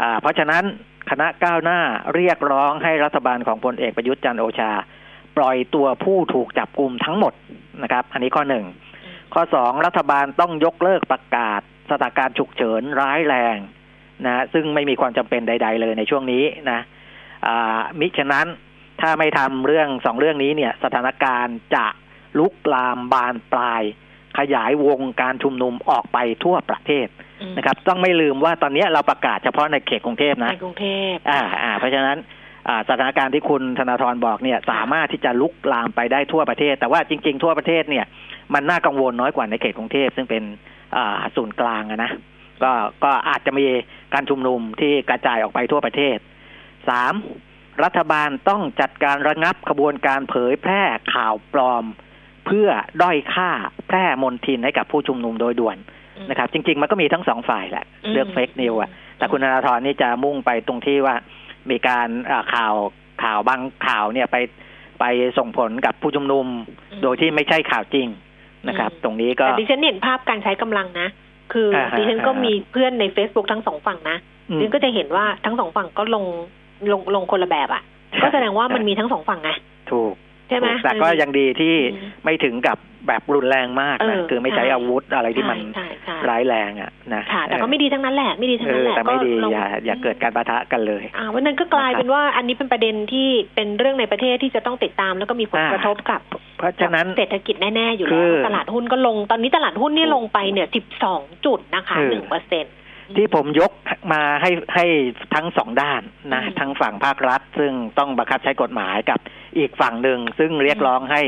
Speaker 2: อ่าเพราะฉะนั้นคณะก้าวหน้าเรียกร้องให้รัฐบาลของพลเอกประยุทธ์จันทร์โอชา ปล่อยตัวผู้ถูกจับกลุ่มทั้งหมดนะครับ อันนี้ข้อหนึ่งข้อสองรัฐบาลต้องยกเลิกประกาศสถานการณ์ฉุกเฉินร้ายแรง นะซึ่งไม่มีความจำเป็นใด ๆ เลยในช่วงนี้นะอ่ามิฉะนั้นถ้าไม่ทำเรื่องสองเรื่องนี้เนี่ย สถานการณ์จะลุกลามบานปลาย ขยายวงการชุมนุมออกไปทั่วประเทศ
Speaker 1: อืม
Speaker 2: นะครับ ต้องไม่ลืมว่าตอนนี้เราประกาศเฉพาะในเขตกรุงเทพนะ
Speaker 1: ในกรุงเทพ
Speaker 2: อ่าอ่า เพราะฉะนั้นอ่าสถานการณ์ที่คุณธนาธรบอกเนี่ย สามารถที่จะลุกลามไปได้ทั่วประเทศ แต่ว่าจริง ๆ ทั่วประเทศเนี่ย มันน่ากังวลน้อยกว่าในเขตกรุงเทพซึ่งเป็นอ่าศูนย์กลางอะนะ ก็ก็อาจจะมีการชุมนุมที่กระจายออกไปทั่วประเทศสามรัฐบาลต้องจัดการระงับขบวนการเผยแพร่ข่าวปลอม เพื่อด้อยค่าแพร่มนทินให้กับผู้ชุมนุมโดยด่วนนะครับ จริง ๆ มันก็มีทั้งสองฝ่ายแหละเรื่องเฟกนิวอะแต่คุณธนาธรนี่จะมุ่งไปตรงที่ว่ามีการอ่าข่าวข่าวบางข่าวเนี่ยไปไปส่งผลกับผู้ชุมนุม
Speaker 1: อืม
Speaker 2: โดยที่ไม่ใช่ข่าวจริงนะครับ
Speaker 1: อืม
Speaker 2: ตรงนี้ก็
Speaker 1: แต่ดิฉันเห็นภาพการใช้กำลังนะ คืออา
Speaker 2: ฮะ
Speaker 1: ดิฉันก็
Speaker 2: อ่ามี
Speaker 1: มีเพื่อนใน Facebook ทั้งสองฝั่งนะ
Speaker 2: อืม
Speaker 1: ดิฉันก็จะเห็นว่าทั้งสองฝั่งก็ลงลงลงคนละแบบอะ่ะ ก็แสดงว่ามันมีทั้งสองฝั่งไง
Speaker 2: ถูก
Speaker 1: ใช่ไหม
Speaker 2: ถูกแต่ก็ยังดีที่
Speaker 1: อืม
Speaker 2: ไม่ถึงกับแบบรุนแรงมาก
Speaker 1: เอ
Speaker 2: นะ
Speaker 1: อ
Speaker 2: คือไม่ใช้
Speaker 1: ใช่
Speaker 2: อาวุธอะไรที่มัน
Speaker 1: ใช่ใช่
Speaker 2: ร้ายแรงอะนะ
Speaker 1: ค่ะแต่ก็ไม่ดีทั้งนั้นแหละไม่ดีทั้ง
Speaker 2: เอ
Speaker 1: นั้น
Speaker 2: อ
Speaker 1: แหละ
Speaker 2: แต่ไม่ดี
Speaker 1: ลง
Speaker 2: อย่าอย่าเกิดการปะทะกันเลย
Speaker 1: อ่าวันนั้นก็กลาย
Speaker 2: นะครับ
Speaker 1: เป็นว่าอันนี้เป็นประเด็นที่เป็นเรื่องในประเทศที่จะต้องติดตาม แล้วก็มีผล
Speaker 2: อ่าก
Speaker 1: กระทบกับ
Speaker 2: เพราะฉะนั้น
Speaker 1: เศรษฐกิจแน่ ๆ อยู่
Speaker 2: คื
Speaker 1: แล้ว
Speaker 2: อ
Speaker 1: ตลาดหุ้นก็ลงตอนนี้ตลาดหุ้นเนี่ยลงไปเนี่ยสิบสองจุดนะคะ
Speaker 2: เออ
Speaker 1: หนึ่งเปอร์เซ็นต์
Speaker 2: ที่ผมยกมาให้ให้ทั้งสองด้านนะ
Speaker 1: อืม
Speaker 2: ทั้งฝั่งภาครัฐ ซึ่งต้องบังคับใช้กฎหมายกับอีกฝั่งหนึ่งซึ่งเรียกร้องให้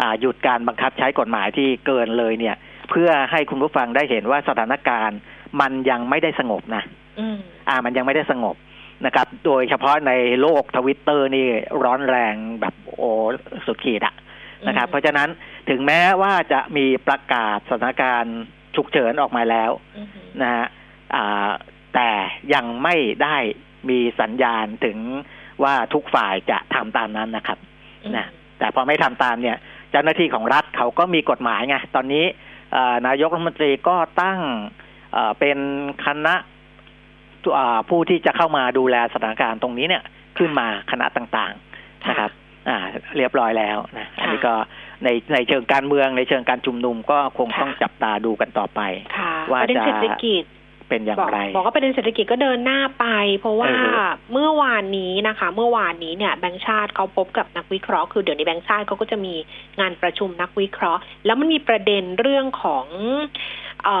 Speaker 2: อ่าหยุดการบังคับใช้กฎหมายที่เกินเลยเนี่ย เพื่อให้คุณผู้ฟังได้เห็นว่าสถานการณ์มันยังไม่ได้สงบนะ
Speaker 1: อืม
Speaker 2: อ่ามันยังไม่ได้สงบนะครับ โดยเฉพาะในโลกทวิตเตอร์นี่ร้อนแรงแบบโอ้สุดขีดอะนะครับ
Speaker 1: อืม
Speaker 2: เพราะฉะนั้นถึงแม้ว่าจะมีประกาศสถานการณ์ฉุกเฉินออกมาแล้ว
Speaker 1: อืม
Speaker 2: นะฮะอ่า แต่ยังไม่ได้มีสัญญาณถึงว่าทุกฝ่ายจะทำตามนั้นนะครับนะแต่พอไม่ทำตามเนี่ย เจ้าหน้าที่ของรัฐเขาก็มีกฎหมายไงตอนนี้เอ่อนายกรัฐมนตรีก็ตั้งเอ่อเป็นคณะอ่าผู้ที่จะเข้ามาดูแลสถานการณ์ตรงนี้เนี่ยขึ้นมาคณะต่างๆนะครับ อ่า เรียบร้อยแล้วนะอันนี้ก็ในในเชิงการเมืองในเชิงการชุมนุมก็คงต้องจับตาดูกันต่อไป
Speaker 1: ค่ะ
Speaker 2: ว่า
Speaker 1: ประเด็น
Speaker 2: จะ
Speaker 1: เศรษฐกิจ
Speaker 2: เป็นอย่าง
Speaker 1: บอก
Speaker 2: ไร
Speaker 1: บอกว่าประเด็นเศรษฐกิจก็เดินหน้าไป เพราะว่า
Speaker 2: เออ
Speaker 1: เมื่อวานนี้นะคะ เมื่อวานนี้เนี่ยแบงก์ชาติเขาพบกับนักวิเคราะห์คือเดี๋ยวนี้แบงก์ชาติเขาก็จะมีงานประชุมนักวิเคราะห์ แล้วมันมีประเด็นเรื่องของเอ่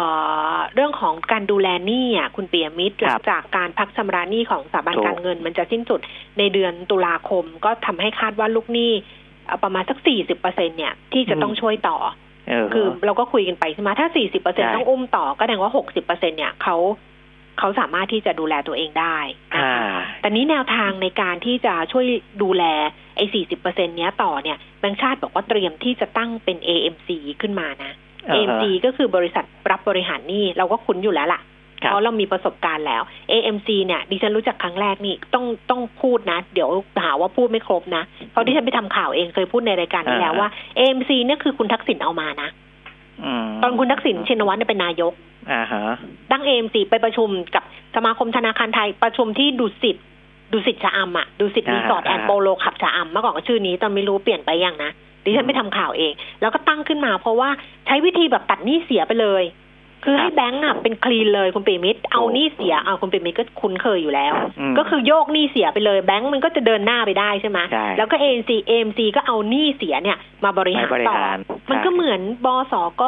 Speaker 1: อเรื่องของการดูแลหนี้อะคุณเปียมิตรห
Speaker 2: ครั
Speaker 1: ลั
Speaker 2: บ
Speaker 1: งจากการพักชำระหนี้ของสถาบัน
Speaker 2: ถูก
Speaker 1: การเงิน มันจะสิ้นสุดในเดือนตุลาคมก็ทำให้คาดว่าลูกหนี้เอ่อประมาณสักสี่สิบเปอร์เซ็นเนี่ย ที่จะต้องช่วยต่อ
Speaker 2: เออ
Speaker 1: คือเราก็คุยกันไปใช่ไหมถ้า40เปอร์เซ็น
Speaker 2: ใช่
Speaker 1: ต้องอุ้มต่อก็แสดงว่า60เปอร์เซ็นเนี่ยเขาเขาสามารถที่จะดูแลตัวเองได้นะ
Speaker 2: อ่า
Speaker 1: คะแต่นี้แนวทางในการที่จะช่วยดูแลไอ้40เปอร์เซ็นเนี้ยต่อเนี่ยแบงก์ชาติบอกว่าเตรียมที่จะตั้งเป็น AMC ขึ้นมานะ
Speaker 2: เออ
Speaker 1: AMC ก็คือบริษัทรับบริหารหนี้เราก็คุ้นอยู่แล้วล่ะ
Speaker 2: ครับ
Speaker 1: เพราะเรามีประสบการณ์แล้ว AMC เนี่ยดิฉันรู้จักครั้งแรกนี่ต้องต้องพูดนะ เดี๋ยวหาว่าพูดไม่ครบนะ เพราะดิฉันไปทำข่าวเองเคยพูดในรายการที่แล้วว่า AMC เนี่ยคือคุณทักษิณเอามานะ
Speaker 2: อืม
Speaker 1: ตอนคุณทักษิณชินวัตรเนี่ยเป็นนายก
Speaker 2: อ่าฮะ
Speaker 1: ตั้ง AMC ไปประชุมกับสมาคมธนาคารไทยประชุมที่ดุสิตดุสิตชะอำอะดุสิต
Speaker 2: อ่า
Speaker 1: รีสอร์ทแอนด์
Speaker 2: อ่า
Speaker 1: โปโลขับชะอำเมื่อก่อนก็ชื่อนี้ตอนไม่รู้เปลี่ยนไปยังนะดิฉันไปทำข่าวเอง แล้วก็ตั้งขึ้นมาเพราะว่าใช้วิธีแบบตัดหนี้เสียไปเลย คือให้แบงก์อะเป็นคลีนเลยคุณปิมิตรเอาหนี้เสียเอาคุณปิมิตรก็คุ้นเคยอยู่แล้ว
Speaker 2: ม
Speaker 1: ก็คือโยกหนี้เสียไปเลยแบงก์มันก็จะเดินหน้าไปได้ใช่ไหม
Speaker 2: ใช่
Speaker 1: แล้วก็ ANC AMC ก็เอาหนี้เสียเนี่ย มาบริหาร
Speaker 2: มาบริ
Speaker 1: ต่อ
Speaker 2: หาร
Speaker 1: มันก็
Speaker 2: ใช่
Speaker 1: เหมือนบสก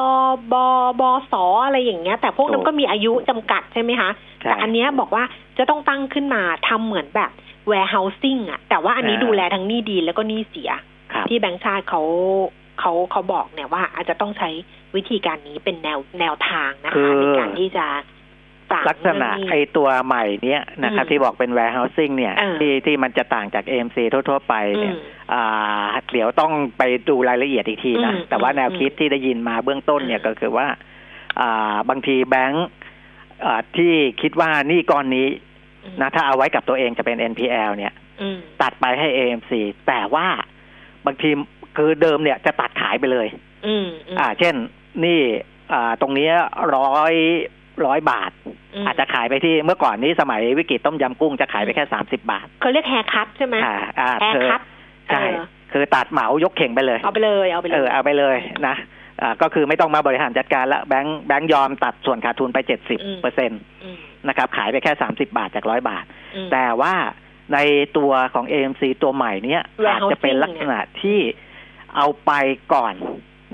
Speaker 1: บบสอะไรอย่างเงี้ย แต่พวกนั้น
Speaker 2: ถูก
Speaker 1: ก็มีอายุจำกัดใช่ไหมคะ
Speaker 2: ใช่
Speaker 1: แต่อันเนี้ยบอกว่าจะต้องตั้งขึ้นมาทำเหมือนแบบ warehousing อะแต่ว่าอันนี้
Speaker 2: อ่า
Speaker 1: ดูแลทั้งหนี้ดีแล้วก็หนี้เสีย
Speaker 2: ครับ
Speaker 1: ที่แบงก์ชาติเขาเขาเขาบอกเนี่ยว่าอาจจะต้องใช้ วิธีการนี้เป็นแนวแนวทางนะ
Speaker 2: คื
Speaker 1: คะ
Speaker 2: อ
Speaker 1: ในการที่จะปราบ
Speaker 2: ลักษณะ
Speaker 1: เรื่อง
Speaker 2: ไอ
Speaker 1: นี้
Speaker 2: ตัวใหม่เนี้ยนะครับ
Speaker 1: อืม
Speaker 2: ที่บอกเป็น warehousing เนี่ย
Speaker 1: เออ
Speaker 2: ที่ที่มันจะต่างจาก AMC ทั่ว ๆ ไป
Speaker 1: อื
Speaker 2: เนี่ย
Speaker 1: ม
Speaker 2: อ่าเดี๋ยวต้องไปดูรายละเอียดอีกทีนะ
Speaker 1: อืม
Speaker 2: แต่ว่า
Speaker 1: อืม
Speaker 2: แนวคิดที่ได้ยินมาเบื้องต้นเนี่ย
Speaker 1: อืม
Speaker 2: ก็คือว่าอ่าบางทีแบงก์อ่าที่คิดว่านี่ก้อนนี้
Speaker 1: อืม
Speaker 2: นะถ้าเอาไว้กับตัวเองจะเป็น NPL เนี่ย
Speaker 1: อืม
Speaker 2: ตัดไปให้ AMC แต่ว่าบางทีคือเดิมเนี่ยจะตัดขายไปเลย
Speaker 1: อืมอืม
Speaker 2: อ่า เช่น นี่อ่าตรงเนี้ยร้อยร้อยบาทอาจจะขายไปที่เมื่อก่อนนี้สมัยวิกฤตต้มยำกุ้งจะขายไปแค่สามสิบบาท
Speaker 1: เขาเรียก haircut ใช่ไหม
Speaker 2: อ่าอ่า
Speaker 1: haircut
Speaker 2: ใช่
Speaker 1: เออ
Speaker 2: คือตัดเหมายกเข่งไปเลย
Speaker 1: เอาไปเลยเอาไปเล
Speaker 2: เอยอเอาไปเลยนะอ่าก็คือไม่ต้องมาบริหารจัดการละแบงค์แบงค์ยอมตัดส่วนขาดทุนไปเจ็ดสิบเปอร์เซ็นต์
Speaker 1: อืม
Speaker 2: นะครับ ขายไปแค่สามสิบาทจากร้อยบาท
Speaker 1: อืม
Speaker 2: แต่ว่าในตัวของ AMC ตัวใหม่เนี้ย
Speaker 1: Warehousing
Speaker 2: อาจจะเป็นลักษณะที่เอาไปก่อน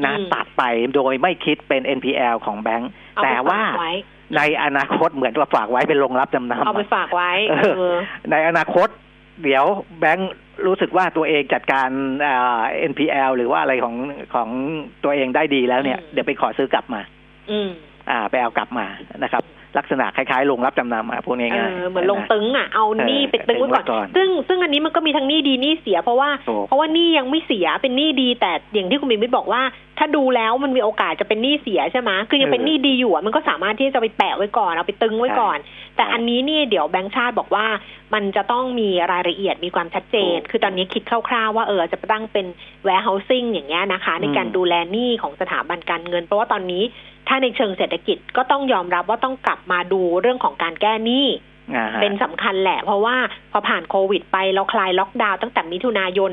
Speaker 2: นะ
Speaker 1: อืม
Speaker 2: ตัดไปโดยไม่คิดเป็น NPL ของแบงค์
Speaker 1: เอาไป
Speaker 2: แต่ว่า
Speaker 1: ฝากไว้
Speaker 2: ในอนาคตเหมือนกับฝากไว้เป็นโรงรับจำนำ
Speaker 1: เอาไป
Speaker 2: อะ
Speaker 1: ฝากไว้
Speaker 2: เออ
Speaker 1: เออ
Speaker 2: ในอนาคต เดี๋ยวแบงค์รู้สึกว่าตัวเองจัดการอ่า NPL หรือว่าอะไรของของตัวเองได้ดีแล้วเนี่ย
Speaker 1: อืม
Speaker 2: เดี๋ยวไปขอซื้อกลับมา
Speaker 1: อืม
Speaker 2: อ่า ไปเอากลับมานะครับ ลักษณะคล้ายๆโรงรับจำนำอะพูด
Speaker 1: เอ
Speaker 2: ง่าย
Speaker 1: อ
Speaker 2: ๆ
Speaker 1: เหมือนลงะตึงอะเอาหนี้
Speaker 2: เออ
Speaker 1: ไปตึงไว้ก่อน
Speaker 2: ตึงไว้ก่อน
Speaker 1: ซึ่งซึ่งอันนี้มันก็มีทั้งหนี้ดีหนี้เสียเพราะว่า
Speaker 2: ถูก
Speaker 1: เพราะว่าหนี้ยังไม่เสียเป็นหนี้ดี แต่อย่างที่คุณบิมบิตบอกว่า ถ้าดูแล้วมันมีโอกาสจะเป็นหนี้เสียใช่ไหมคือยังเป็นหนี้ดีอยู่อะมันก็สามารถที่จะไปแปะไว้ก่อนเอาไปตึงไว้ก่อน แต่อันนี้นี่เดี๋ยวแบงค์ชาติบอกว่า มันจะต้องมีรายละเอียดมีความชัดเจน
Speaker 2: ถูก
Speaker 1: คือตอนนี้คิดคร่าวๆว่าเออจะตั้งเป็น warehousing อย่างเงี้ยนะคะ ในการ
Speaker 2: อืม
Speaker 1: ดูแลหนี้ของสถาบันการเงิน เพราะว่าตอนนี้ ถ้าในเชิงเศรษฐกิจก็ต้องยอมรับว่าต้องกลับมาดูเรื่องของการแก้หนี้
Speaker 2: อ่าฮะ
Speaker 1: เป็นสำคัญแหละ เพราะว่าพอผ่านโควิดไปเราคลายล็อกดาวน์ตั้งแต่มิถุนายน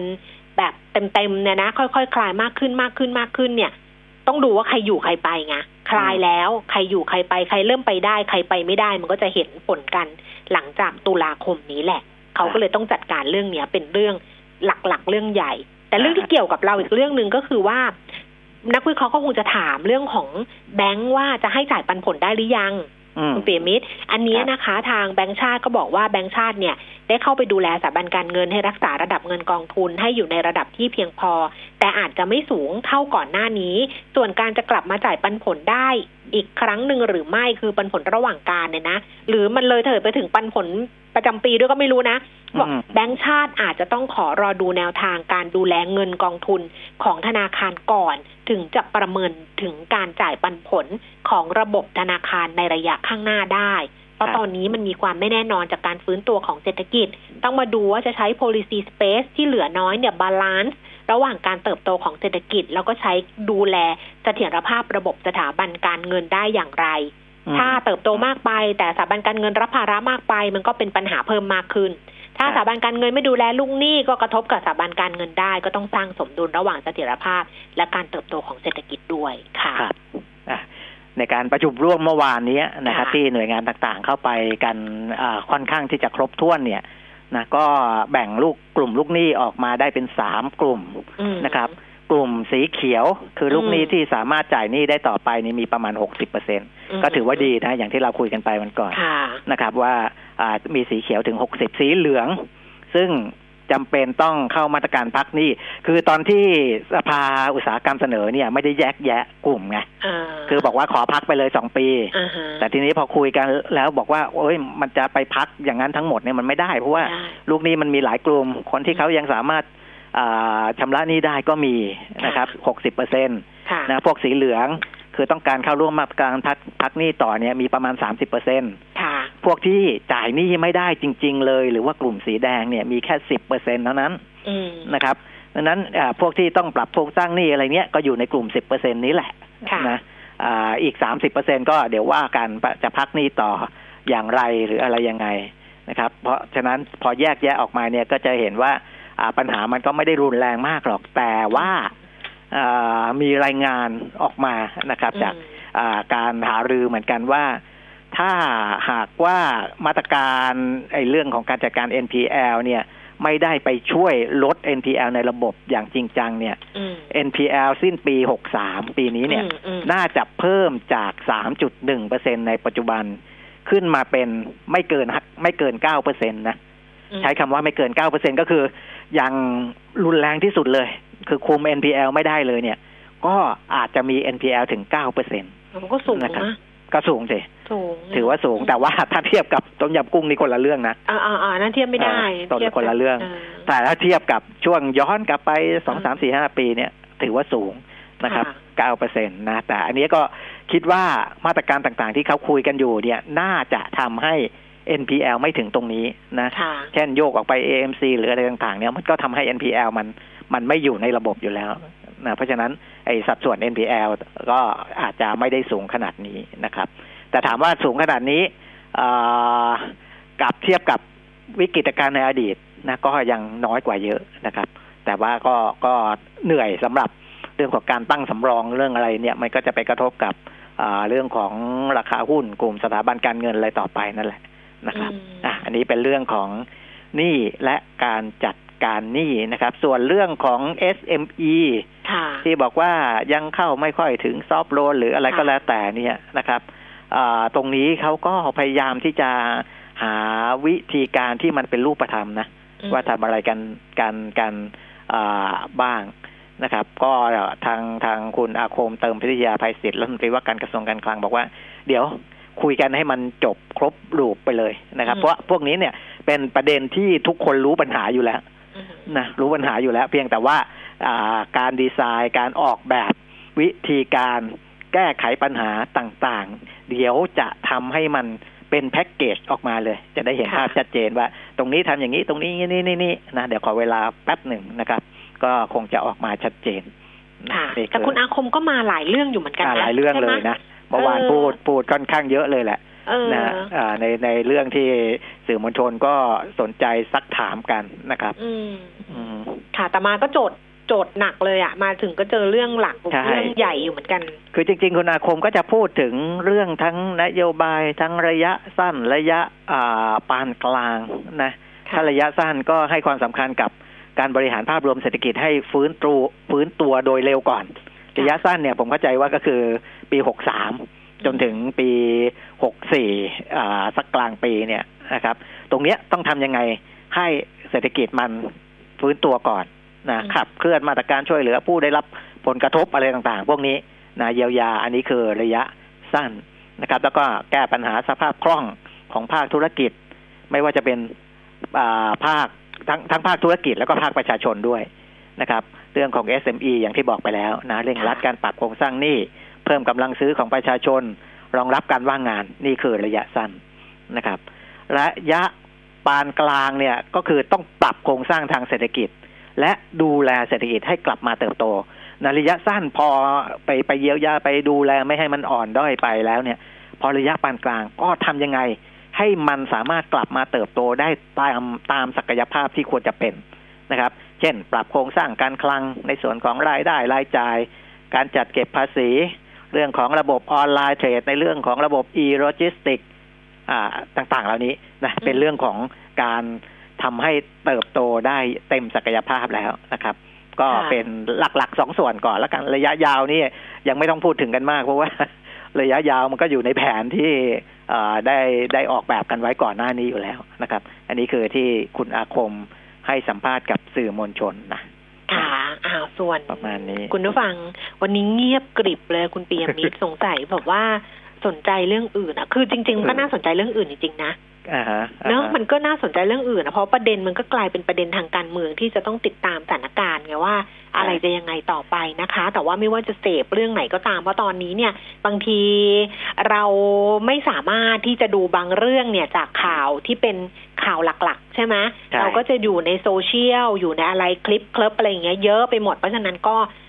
Speaker 1: แบบเต็มๆเนี่ยนะค่อยๆคคลายมากขึ้นมากขึ้นมากขึ้นเนี่ย ต้องดูว่าใครอยู่ใครไปไงคลายแล้วใครอยู่ใครไปใครเริ่มไปได้ ใครไปไม่ได้ มันก็จะเห็นผลกันหลังจากตุลาคมนี้แหละ เขาก็เลยต้องจัดการเรื่องเนี้ยเป็นเรื่องหลักๆเรื่องใหญ่ แต่เรื่องที่เกี่ยวกับเราอีกเรื่องหนึ่งก็คือว่า นักวิเคราะห์ก็คงจะถามเรื่องของแบงค์ว่าจะให้จ่ายปันผลได้หรือยัง
Speaker 2: อืม
Speaker 1: คุณเปียมิตรอันเนี้ย
Speaker 2: ครับ
Speaker 1: นะคะทางแบงก์ชาติก็บอกว่าแบงก์ชาติเนี่ย ได้เข้าไปดูแลสถาบันการเงินให้รักษาระดับเงินกองทุนให้อยู่ในระดับที่เพียงพอ แต่อาจจะไม่สูงเท่าก่อนหน้านี้ ส่วนการจะกลับมาจ่ายปันผลได้อีกครั้งหนึ่งหรือไม่คือปันผลระหว่างการเนี่ยนะ หรือมันเลยเถิดไปถึงปันผลประจำปีด้วยก็ไม่รู้นะ บอก
Speaker 2: อืม
Speaker 1: แบงก์ชาติอาจจะต้องขอรอดูแนวทางการดูแลเงินกองทุนของธนาคารก่อน ถึงจะประเมินถึงการจ่ายปันผลของระบบธนาคารในระยะข้างหน้าได้ เพราะ
Speaker 2: ครับ
Speaker 1: ตอนนี้มันมีความไม่แน่นอนจากการฟื้นตัวของเศรษฐกิจ ต้องมาดูว่าจะใช้ policy space ที่เหลือน้อยเนี่ย balance ระหว่างการเติบโตของเศรษฐกิจ แล้วก็ใช้ดูแลเสถียรภาพระบบสถาบันการเงินได้อย่างไร
Speaker 2: อืม
Speaker 1: ถ้าเติบโตมากไป แต่สถาบันการเงินรับภาระมากไป มันก็เป็นปัญหาเพิ่มมากขึ้น ถ้า
Speaker 2: ครับ
Speaker 1: สถาบันการเงินไม่ดูแลลูกหนี้ก็กระทบกับสถาบันการเงินได้ ก็ต้องสร้างสมดุลระหว่างเสถียรภาพ และการเติบโตของเศรษฐกิจด้วยค่ะ
Speaker 2: ครับอะในการประชุมร่วมเมื่อวานนี้นะครับ
Speaker 1: ค่ะ
Speaker 2: ที่หน่วยงานต่างๆเข้าไปกันอ่าค่อนข้างที่จะครบถ้วนเนี่ยนะก็แบ่งลูกกลุ่มลูกหนี้ออกมาได้เป็นสามกลุ่ม
Speaker 1: อืม
Speaker 2: นะครับ กลุ่มสีเขียว คือลูกหนี้
Speaker 1: อืม
Speaker 2: ที่สามารถจ่ายหนี้ได้ต่อไปนี่มีประมาณหกสิบเปอร์เซ็น
Speaker 1: ม
Speaker 2: ก็ถือว่าดีนะอย่างที่เราคุยกันไปวันก่อน
Speaker 1: ค่ะ
Speaker 2: นะครับว่าอ่ามีสีเขียวถึงหกสิบสีเหลือง ซึ่งจำเป็นต้องเข้ามาตรการพักหนี้ คือตอนที่สภาอุตสาหกรรมเสนอเนี่ยไม่ได้แยกแยะกลุ่มไง
Speaker 1: อ่า
Speaker 2: คือบอกว่าขอพักไปเลยสองปี
Speaker 1: อ่าฮะ
Speaker 2: แต่ทีนี้พอคุยกันแล้วบอกว่าโอ้ยมันจะไปพักอย่างนั้นทั้งหมดเนี่ยมันไม่ได้ เพราะว่า
Speaker 1: ได้
Speaker 2: ลูกหนี้มันมีหลายกลุ่มคนที่เขายังสามารถอ่า ชำระหนี้ได้ก็มีนะครับหกสิบเปอร์เซ็นต
Speaker 1: ค่ะ
Speaker 2: นะพวกสีเหลืองคือต้องการเข้าร่วมมาตรการพักพักหนี้ต่อเนี่ยมีประมาณสามสิบเปอร์เซ็นต
Speaker 1: ค่ะ
Speaker 2: พวกที่จ่ายหนี้ไม่ได้จริง ๆ เลย หรือว่ากลุ่มสีแดงเนี่ยมีแค่สิบเปอร์เซ็นเท่านั้น
Speaker 1: อืม
Speaker 2: นะครับดังนั้นอ่าพวกที่ต้องปรับโครงสร้างหนี้อะไรเนี้ยก็อยู่ในกลุ่มสิบเปอร์เซ็นนี้แหละ
Speaker 1: ค่ะ
Speaker 2: นะอ่าอีกสามสิบเปอร์เซ็นก็เดี๋ยวว่ากันจะพักหนี้ต่ออย่างไรหรืออะไรยังไงนะครับ เพราะฉะนั้นพอแยกแยะออกมาเนี่ยก็จะเห็นว่าอ่า ปัญหามันก็ไม่ได้รุนแรงมากหรอกแต่ว่าอ่ามีรายงานออกมานะครับ จาก
Speaker 1: อืม
Speaker 2: อ่าการหารือเหมือนกันว่า ถ้าหากว่ามาตรการไอ้เรื่องของการจัดการ NPL เนี่ยไม่ได้ไปช่วยลด NPL ในระบบอย่างจริงจังเนี่ย
Speaker 1: อืม
Speaker 2: NPL สิ้นปี 63 ปีนี้เนี่ย
Speaker 1: อืมอืม
Speaker 2: น่าจะเพิ่มจาก 3.1%ในปัจจุบันขึ้นมาเป็นไม่เกินไม่เกิน 9%นะ ใช้คำว่าไม่เกิน9%ก็คือยังรุนแรงที่สุดเลย คือคุม NPL ไม่ได้เลยเนี่ย ก็อาจจะมี NPL ถึง9%
Speaker 1: มันก็สูง
Speaker 2: นะครับ
Speaker 1: นะ
Speaker 2: ก็สูงสิ
Speaker 1: สูง
Speaker 2: ถือว่าสูงแต่ว่าถ้าเทียบกับต้มยำกุ้งนี่คนละเรื่องนะ
Speaker 1: อ่าอ่าอ่านั่นเทียบไม่ได้
Speaker 2: เออต้น
Speaker 1: ทียบ
Speaker 2: คนละเรื่องาแต่ถ้าเทียบกับช่วงย้อนกลับไปสอง
Speaker 1: อืม
Speaker 2: สามสี่ห้าปีเนี่ย ถือว่าสูงนะครับ
Speaker 1: ค่ะ
Speaker 2: เก้าเปอร์เซ็นตนะ แต่อันนี้ก็คิดว่ามาตรการต่างๆที่เขาคุยกันอยู่เนี่ย น่าจะทำให้ NPL ไม่ถึงตรงนี้นะ
Speaker 1: ค่ะ
Speaker 2: เช่นโยกออกไป AMC หรืออะไรต่างๆเนี่ยมันก็ทำให้ NPL มันมันไม่อยู่ในระบบอยู่แล้วนะเพราะฉะนั้นไอ้สัดส่วน NPL ก็อาจจะไม่ได้สูงขนาดนี้นะครับ แต่ถามว่าสูงขนาดนี้เอ่อกับเทียบกับวิกฤตการณ์ในอดีตนะก็ยังน้อยกว่าเยอะนะครับ แต่ว่าก็ก็เหนื่อยสำหรับเรื่องของการตั้งสำรองเรื่องอะไรเนี่ยมันก็จะไปกระทบกับอ่าเรื่องของราคาหุ้นกลุ่มสถาบันการเงินอะไรต่อไปนั่นแหละ นะครับ
Speaker 1: อืม
Speaker 2: อะอันนี้เป็นเรื่องของหนี้และการจัดการหนี้นะครับ ส่วนเรื่องของ SME
Speaker 1: ค่ะ
Speaker 2: ที่บอกว่ายังเข้าไม่ค่อยถึงซอฟต์โลนหรืออะไรก็
Speaker 1: ค่ะ
Speaker 2: แล้วแต่เนี่ยนะครับอ่าตรงนี้เขาก็พยายามที่จะหาวิธีการที่มันเป็นรูปธรรมนะ
Speaker 1: อืม
Speaker 2: ว่าทำอะไรกันกันกันอ่าบ้างนะครับ ก็ทางทางคุณอาคมเติมพิทยาภัยศิษฐ์รัฐมนตรีว่าการกระทรวงการคลังบอกว่า เดี๋ยว คุยกันให้มันจบครบรูปไปเลยนะครับ
Speaker 1: อืม
Speaker 2: เพราะพวกนี้เนี่ยเป็นประเด็นที่ทุกคนรู้ปัญหาอยู่แล้ว
Speaker 1: อืม
Speaker 2: นะรู้ปัญหาอยู่แล้ว เพียงแต่ว่าอ่าการดีไซน์การออกแบบวิธีการแก้ไขปัญหาต่างๆ เดี๋ยวจะทำให้มันเป็นแพ็กเกจออกมาเลย จะได้เห็น
Speaker 1: ค่ะ
Speaker 2: ภาพชัดเจนว่า ตรงนี้ทำอย่างนี้ตรงนี้นี่นี่นี่นะเดี๋ยวขอเวลาแป๊บหนึ่งนะครับ ก็คงจะออกมาชัดเจนนะ
Speaker 1: ค่ะ
Speaker 2: นี่
Speaker 1: แต่คุณอาคมก็มาหลายเรื่องอยู่เหมือนกัน
Speaker 2: อ่า
Speaker 1: นะ
Speaker 2: หลายเรื่อง
Speaker 1: ใช่
Speaker 2: เล
Speaker 1: ไหม
Speaker 2: ยนะ เมื่อวาน
Speaker 1: เออ
Speaker 2: พูดพูดค่อนข้างเยอะเลยแหละ
Speaker 1: เออ
Speaker 2: นะอ่าในในเรื่องที่สื่อมวลชนก็สนใจซักถามกันนะครับ
Speaker 1: อืม
Speaker 2: อืม
Speaker 1: ค่ะแต่มาก็โจทย์โจทย์หนักเลยอะมาถึงก็เจอเรื่องหลัก
Speaker 2: ใช่
Speaker 1: เรื่องใหญ่อยู่เหมือนกัน
Speaker 2: คือจริง ๆ คุณอาคมก็จะพูดถึงเรื่องทั้งนโยบายทั้งระยะสั้นระยะอ่าปานกลางนะ
Speaker 1: ค่ะ
Speaker 2: ถ้าระยะสั้นก็ให้ความสำคัญกับการบริหารภาพรวมเศรษฐกิจให้ฟื้นตัวฟื้นตัวโดยเร็วก่อน ระยะสั้นเนี่ยผมเข้าใจว่าก็คือปีหกสามจนถึงปีหกสี่อ่าสักกลางปีเนี่ยนะครับ ตรงเนี้ยต้องทำยังไงให้เศรษฐกิจมันฟื้นตัวก่อนนะ
Speaker 1: อืม
Speaker 2: ขับเคลื่อนมาตรการช่วยเหลือผู้ได้รับผลกระทบอะไรต่างๆ พวกนี้นะเยียวยาอันนี้คือระยะสั้นนะครับ แล้วก็แก้ปัญหาสภาพคล่องของภาคธุรกิจ ไม่ว่าจะเป็นอ่าภาคทั้งทั้งภาคธุรกิจแล้วก็ภาคประชาชนด้วยนะครับ เรื่องของ SME อย่างที่บอกไปแล้วนะเร่งรัดการปรับโครงสร้างหนี้เพิ่มกำลังซื้อของประชาชน รองรับการว่างงานนี่คือระยะสั้นนะครับระยะปานกลางเนี่ยก็คือต้องปรับโครงสร้างทางเศรษฐกิจ และดูแลเศรษฐกิจให้กลับมาเติบโตในระยะสั้นพอไปไปเยียวยาไปดูแลไม่ให้มันอ่อนด้อยไปแล้วเนี่ย พอระยะปานกลางก็ทำยังไง ให้มันสามารถกลับมาเติบโตได้ตามตามศักยภาพที่ควรจะเป็นนะครับ เช่น ปรับโครงสร้างการคลังในส่วนของรายได้รายจ่าย การจัดเก็บภาษี เรื่องของระบบออนไลน์เทรดในเรื่องของระบบ e-logistic อ่าต่างๆ เหล่านี้นะเป็นเรื่องของการทำให้เติบโตได้เต็มศักยภาพแล้วนะครับ ก็เป็นหลักๆสองส่วนก่อนแล้วกันระยะยาวนี่ยังไม่ต้องพูดถึงกันมาก เพราะว่าระยะยาวมันก็อยู่ในแผนที่ได้ได้ออกแบบกันไว้ก่อนหน้านี้อยู่แล้วนะครับ อันนี้คือที่คุณอาคม ให้สัมภาษณ์กับสื่อมวลชนนะ
Speaker 1: ค่ะอ้าวส่วน
Speaker 2: ประมาณนี้
Speaker 1: คุณผู้ฟัง วันนี้เงียบกริบเลยคุณปียมิตรสงสัยแบบว่า สนใจเรื่องอื่นอะ คือจริง ๆ ก็น่าสนใจเรื่องอื่นจริงๆนะ
Speaker 2: อ่าฮะ
Speaker 1: เนอะ
Speaker 2: อ่าฮะ
Speaker 1: มันก็น่าสนใจเรื่องอื่นนะเพราะประเด็นมันก็กลายเป็นประเด็นทางการเมืองที่จะต้องติดตามสถานการณ์ไงว่า อะไรจะยังไงต่อไปนะคะ แต่ว่าไม่ว่าจะเสพเรื่องไหนก็ตามเพราะตอนนี้เนี่ย บางทีเราไม่สามารถที่จะดูบางเรื่องเนี่ยจากข่าวที่เป็นข่าวหลักๆ ใช่ไหม
Speaker 2: ใช่
Speaker 1: เราก็จะอยู่ในโซเชียลอยู่ในอะไรคลิปคลิปอะไรอย่างเงี้ยเยอะไปหมดเพราะฉะนั้นก็
Speaker 2: ที่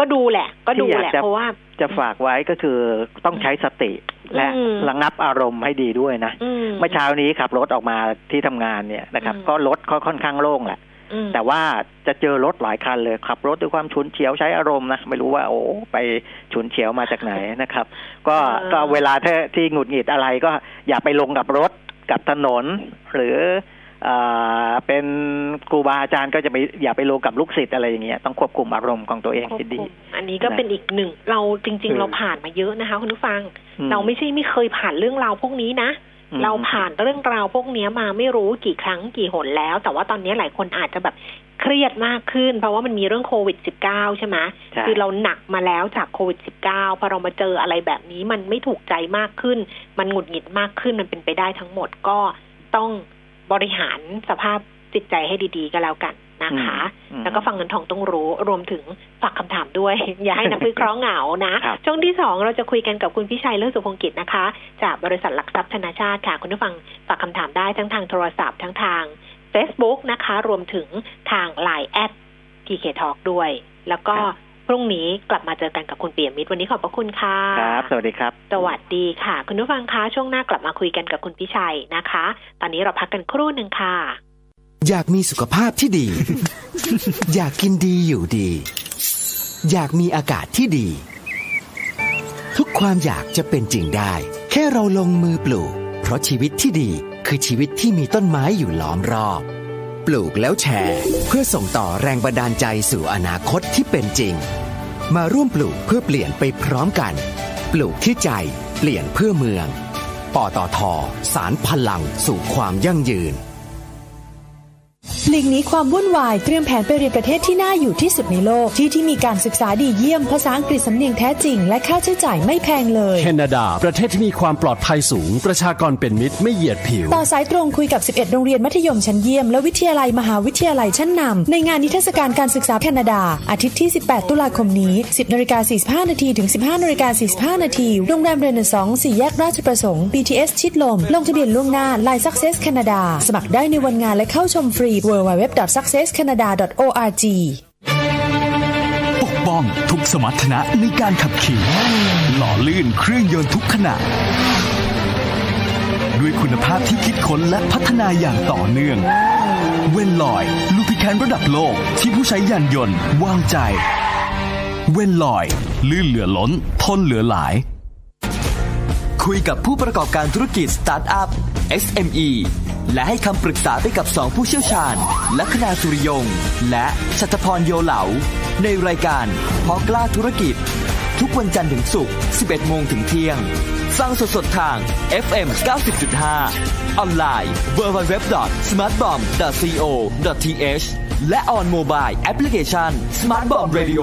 Speaker 1: ก็ดูแหละ ก็ดู
Speaker 2: ที่อยาก
Speaker 1: แหละ
Speaker 2: จะ
Speaker 1: เพราะว่า
Speaker 2: จะฝากไว้ก็คือต้องใช้สติและ
Speaker 1: อืม
Speaker 2: ระงับอารมณ์ให้ดีด้วยนะ
Speaker 1: อืม
Speaker 2: เมื่อเช้านี้ขับรถออกมาที่ทำงานเนี่ยนะครับ
Speaker 1: อืม
Speaker 2: ก็รถเขาค่อนข้างโล่งแหละ
Speaker 1: อืม
Speaker 2: แต่ว่าจะเจอรถหลายคันเลยขับรถด้วยความฉุนเฉียวใช้อารมณ์นะไม่รู้ว่าโอ้ไปฉุนเฉียวมาจากไหนนะครับ ก็
Speaker 1: เออ
Speaker 2: ก็เวลาที่ที่หงุดหงิดอะไรก็อย่าไปลงกับรถกับถนนหรือ เอ่อเป็นครูบาอาจารย์ก็จะไปอย่าไปลงกับลูกศิษย์อะไรอย่างเงี้ยต้องควบคุมอารมณ์ของตัวเองให้ดี
Speaker 1: ควบคุมอันนี้ก็เป็นอีกหนึ่งเราจริง
Speaker 2: อื
Speaker 1: ๆ
Speaker 2: ม
Speaker 1: เราผ่านมาเยอะนะคะคุณผู้ฟัง
Speaker 2: อืม
Speaker 1: เราไม่ใช่ไม่เคยผ่านเรื่องราวพวกนี้นะ
Speaker 2: อืม
Speaker 1: เราผ่านเรื่องราวพวกนี้มาไม่รู้กี่ครั้งกี่หนแล้ว แต่ว่าตอนนี้หลายคนอาจจะแบบเครียดมากขึ้น เพราะว่ามันมีเรื่องโควิด -19 ใช่ไหม
Speaker 2: ใช่
Speaker 1: คือเราหนักมาแล้วจากโควิด -19 พอเรามาเจออะไรแบบนี้มันไม่ถูกใจมากขึ้น มันหงุดหงิดมากขึ้นมันเป็นไปได้ทั้งหมดก็ต้อง บริหารสภาพจิตใจให้ดีๆ ก็แล้วกันนะคะ
Speaker 2: อืม
Speaker 1: แล้วก็ฟังเงินทองต้องรู้รวมถึงฝากคำถามด้วย อย่าให้นักวิเคราะห์เหงานะ
Speaker 2: ครับ
Speaker 1: ช่วงที่สองเราจะคุยกันกับคุณพิชัยเลิศสุพงกิจนะคะ จากบริษัทหลักทรัพย์ธนาชาติค่ะ คุณผู้ฟังฝากคำถามได้ทั้งทางโทรศัพท์ทั้งทาง Facebook นะคะ รวมถึงทาง Line แอด PK Talk ด้วย แล้วก็
Speaker 2: ครับ
Speaker 1: พรุ่งนี้กลับมาเจอกันกับคุณเปียมิตรวันนี้ขอบพระคุณค่ะ
Speaker 2: ครับ สวัสดีครับ
Speaker 1: สวัสดีค่ะ คุณผู้ฟังคะช่วงหน้ากลับมาคุยกันกับคุณพิชัยนะคะ ตอนนี้เราพักกันครู่หนึ่งค่ะ
Speaker 3: อยากมีสุขภาพที่ดี อยากกินดีอยู่ดี อยากมีอากาศที่ดี ทุกความอยากจะเป็นจริงได้ แค่เราลงมือปลูก เพราะชีวิตที่ดีคือชีวิตที่มีต้นไม้อยู่ล้อมรอบ ปลูกแล้วแชร์ เพื่อส่งต่อแรงบันดาลใจสู่อนาคตที่เป็นจริง มาร่วมปลูกเพื่อเปลี่ยนไปพร้อมกัน ปลูกที่ใจเปลี่ยนเพื่อเมือง ปตทสารพลังสู่ความยั่งยืน
Speaker 4: หลีกหนีความวุ่นวายเตรียมแผนไปเรียนประเทศที่น่าอยู่ที่สุดในโลก ที่ที่มีการศึกษาดีเยี่ยมภาษาอังกฤษสำเนียงแท้จริง และค่าใช้จ่ายไม่แพงเลย
Speaker 5: แคนาดา ประเทศที่มีความปลอดภัยสูง ประชากรเป็นมิตรไม่เหยียดผิว
Speaker 4: ต่อสายตรงคุยกับ 11 โรงเรียนมัธยมชั้นเยี่ยม และวิทยาลัยมหาวิทยาลัยชั้นนำในงานนิทรรศการการศึกษาแคนาดา อาทิตย์ที่ 18 ตุลาคมนี้ 10นาฬิกา45นาทีถึง 15นาฬิกา45นาทีโรงแรมเรเนซองส์สี่แยกราชประสงค์ BTS ชิดลมลงทะเบียนล่วงหน้า Line Success Canada สมัครได้ในวันงานและเข้าชมฟรี www.successcanada.org
Speaker 6: ปกป้องทุกสมรรถนะในการขับขี่ หล่อลื่นเครื่องยนต์ทุกขณะด้วยคุณภาพที่คิดค้นและพัฒนาอย่างต่อเนื่อง เวลอยล์ lubricant ระดับโลกที่ผู้ใช้ยานยนต์วางใจ เวลอยล์ ลื่นเหลือล้น ทนเหลือหลาย
Speaker 7: คุยกับผู้ประกอบการธุรกิจสตาร์ทอัพ SME และให้คำปรึกษาไปกับสองผู้เชี่ยวชาญลัคนาสุริยง และชัตพรโยเหลา ในรายการพอกล้าธุรกิจ ทุกวันจันทร์ถึงศุกร์ 11 โมงถึงเที่ยง ฟังสดๆทาง FM 90.5 ออนไลน์ www.smartbomb.co.th และ on mobile application Smart Bomb Radio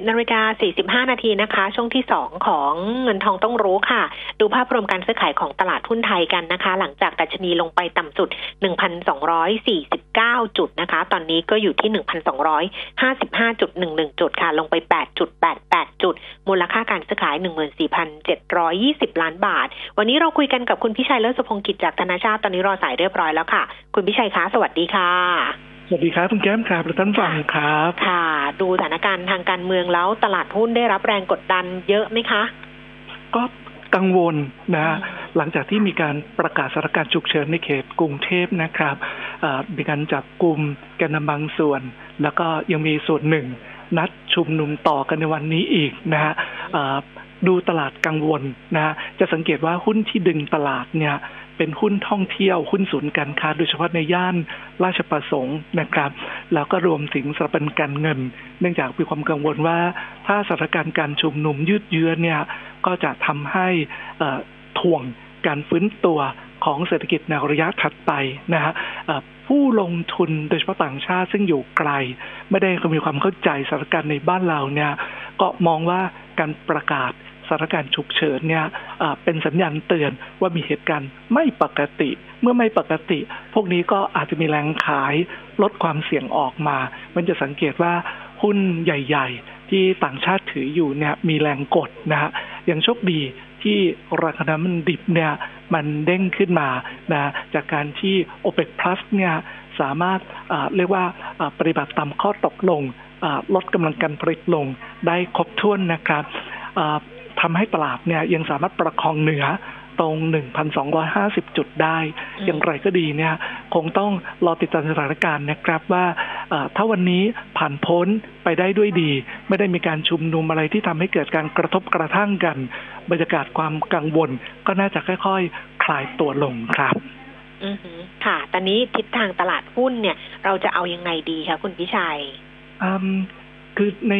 Speaker 1: 10นาฬิกา45 นาทีนะคะ ช่วงที่ 2 ของเงินทองต้องรู้ค่ะ ดูภาพรวมการซื้อขายของตลาดหุ้นไทยกันนะคะ หลังจากดัชนีลงไปต่ำสุด 1,249 จุดนะคะ ตอนนี้ก็อยู่ที่ 1,255.11 จุดค่ะ ลงไป 8.88 จุด มูลค่าการซื้อขาย 14,720 ล้านบาท วันนี้เราคุยกันกับคุณพิชัยเลิศสุพงกิจจากธนาชาติตอนนี้รอสายเรียบร้อยแล้วค่ะ คุณพิชัยคะสวัสดีค่ะ
Speaker 8: สวัสดีครับคุณแก้มครับและท่านฟังครับ
Speaker 1: ค่ะ ดูสถานการณ์ทางการเมืองแล้วตลาดหุ้นได้รับแรงกดดันเยอะไหมคะ
Speaker 8: ก็กังวลนะฮะหลังจากที่มีการประกาศสถานการณ์ฉุกเฉินในเขตกรุงเทพนะครับเอ่อมีการจับกลุ่มแกนนำบางส่วน แล้วก็ยังมีส่วนหนึ่ง นัดชุมนุมต่อกันในวันนี้อีกนะฮะเอ่อดูตลาดกังวลนะฮะจะสังเกตว่าหุ้นที่ดึงตลาดเนี่ย เป็นหุ้นท่องเที่ยว หุ้นศูนย์การค้า โดยเฉพาะในย่านราชประสงค์นะครับ แล้วก็รวมถึงสถาบันการเงิน เนื่องจากมีความกังวลว่า ถ้าสถานการณ์การชุมนุมยืดเยื้อเนี่ย ก็จะทำให้ถ่วงการฟื้นตัวของเศรษฐกิจในระยะถัดไปนะฮะผู้ลงทุนโดยเฉพาะต่างชาติซึ่งอยู่ไกล ไม่ได้มีความเข้าใจสถานการณ์ในบ้านเราเนี่ย ก็มองว่าการประกาศ สถานการณ์ฉุกเฉินเนี่ยเป็นสัญญาณเตือนว่ามีเหตุการณ์ไม่ปกติ เมื่อไม่ปกติ พวกนี้ก็อาจจะมีแรงขายลดความเสี่ยงออกมา มันจะสังเกตว่าหุ้นใหญ่ ๆ ที่ต่างชาติถืออยู่เนี่ยมีแรงกดนะฮะยังโชคดีที่ราคาน้ำมันดิบเนี่ยมันเด้งขึ้นมานะจากการที่ OPEC Plus เนี่ยสามารถเรียกว่าปฏิบัติตามข้อตกลงลดกำลังการผลิตลงได้ครบถ้วนนะครับ ทำให้ตลาดเนี่ยยังสามารถประคองเหนือตรง 1,250 จุดได้ อย่างไรก็ดีเนี่ยคงต้องรอติดตามสถานการณ์นะครับว่าเอ่อถ้าวันนี้ผ่านพ้นไปได้ด้วยดี ไม่ได้มีการชุมนุมอะไรที่ทำให้เกิดการกระทบกระทั่งกัน บรรยากาศความกังวล ก็น่าจะค่อยๆคลายตัวลงครับ
Speaker 1: อือหือค่ะ ตอนนี้ทิศทางตลาดหุ้นเนี่ย เราจะเอายังไงดีคะคุณพิชัย
Speaker 8: อืม คือใน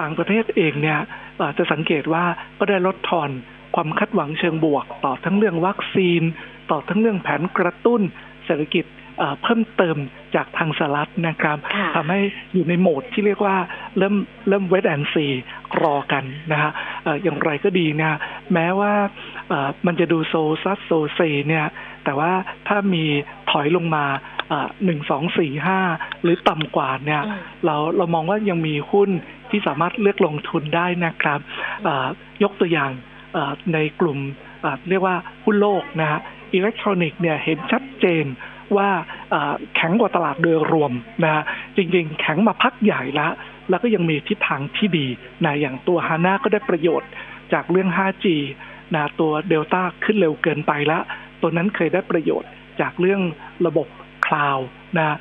Speaker 8: ต่างประเทศเองเนี่ยเอ่อจะสังเกตว่าก็ได้ลดทอนความคาดหวังเชิงบวก ต่อทั้งเรื่องวัคซีน ต่อทั้งเรื่องแผนกระตุ้นเศรษฐกิจเอ่อเพิ่มเติมจากทางสหรัฐนะครับ
Speaker 1: ค่ะ
Speaker 8: ทำให้อยู่ในโหมดที่เรียกว่าเริ่มเริ่ม wait and see รอกันนะฮะเอ่ออย่างไรก็ดีเนี่ยแม้ว่าเอ่อมันจะดูโซซัดโซเซเนี่ยแต่ว่าถ้ามีถอยลงมา หนึ่งสองสี่ห้าหรือต่ำกว่าเนี่ย
Speaker 1: อืม
Speaker 8: เราเรามองว่ายังมีหุ้นที่สามารถเลือกลงทุนได้นะครับเอ่อยกตัวอย่างเอ่อในกลุ่มเอ่อเรียกว่าหุ้นโลกนะฮะอิเล็กทรอนิกส์เนี่ยเห็นชัดเจนว่าเอ่อแข็งกว่าตลาดโดยรวมนะฮะจริงๆ แข็งมาพักใหญ่แล้วแล้วก็ยังมีทิศทางที่ดีนะอย่างตัวฮาน่าก็ได้ประโยชน์จากเรื่อง 5G นะตัวเดลต้าขึ้นเร็วเกินไปแล้วตัวนั้นเคยได้ประโยชน์จากเรื่องระบบ คลาวนะ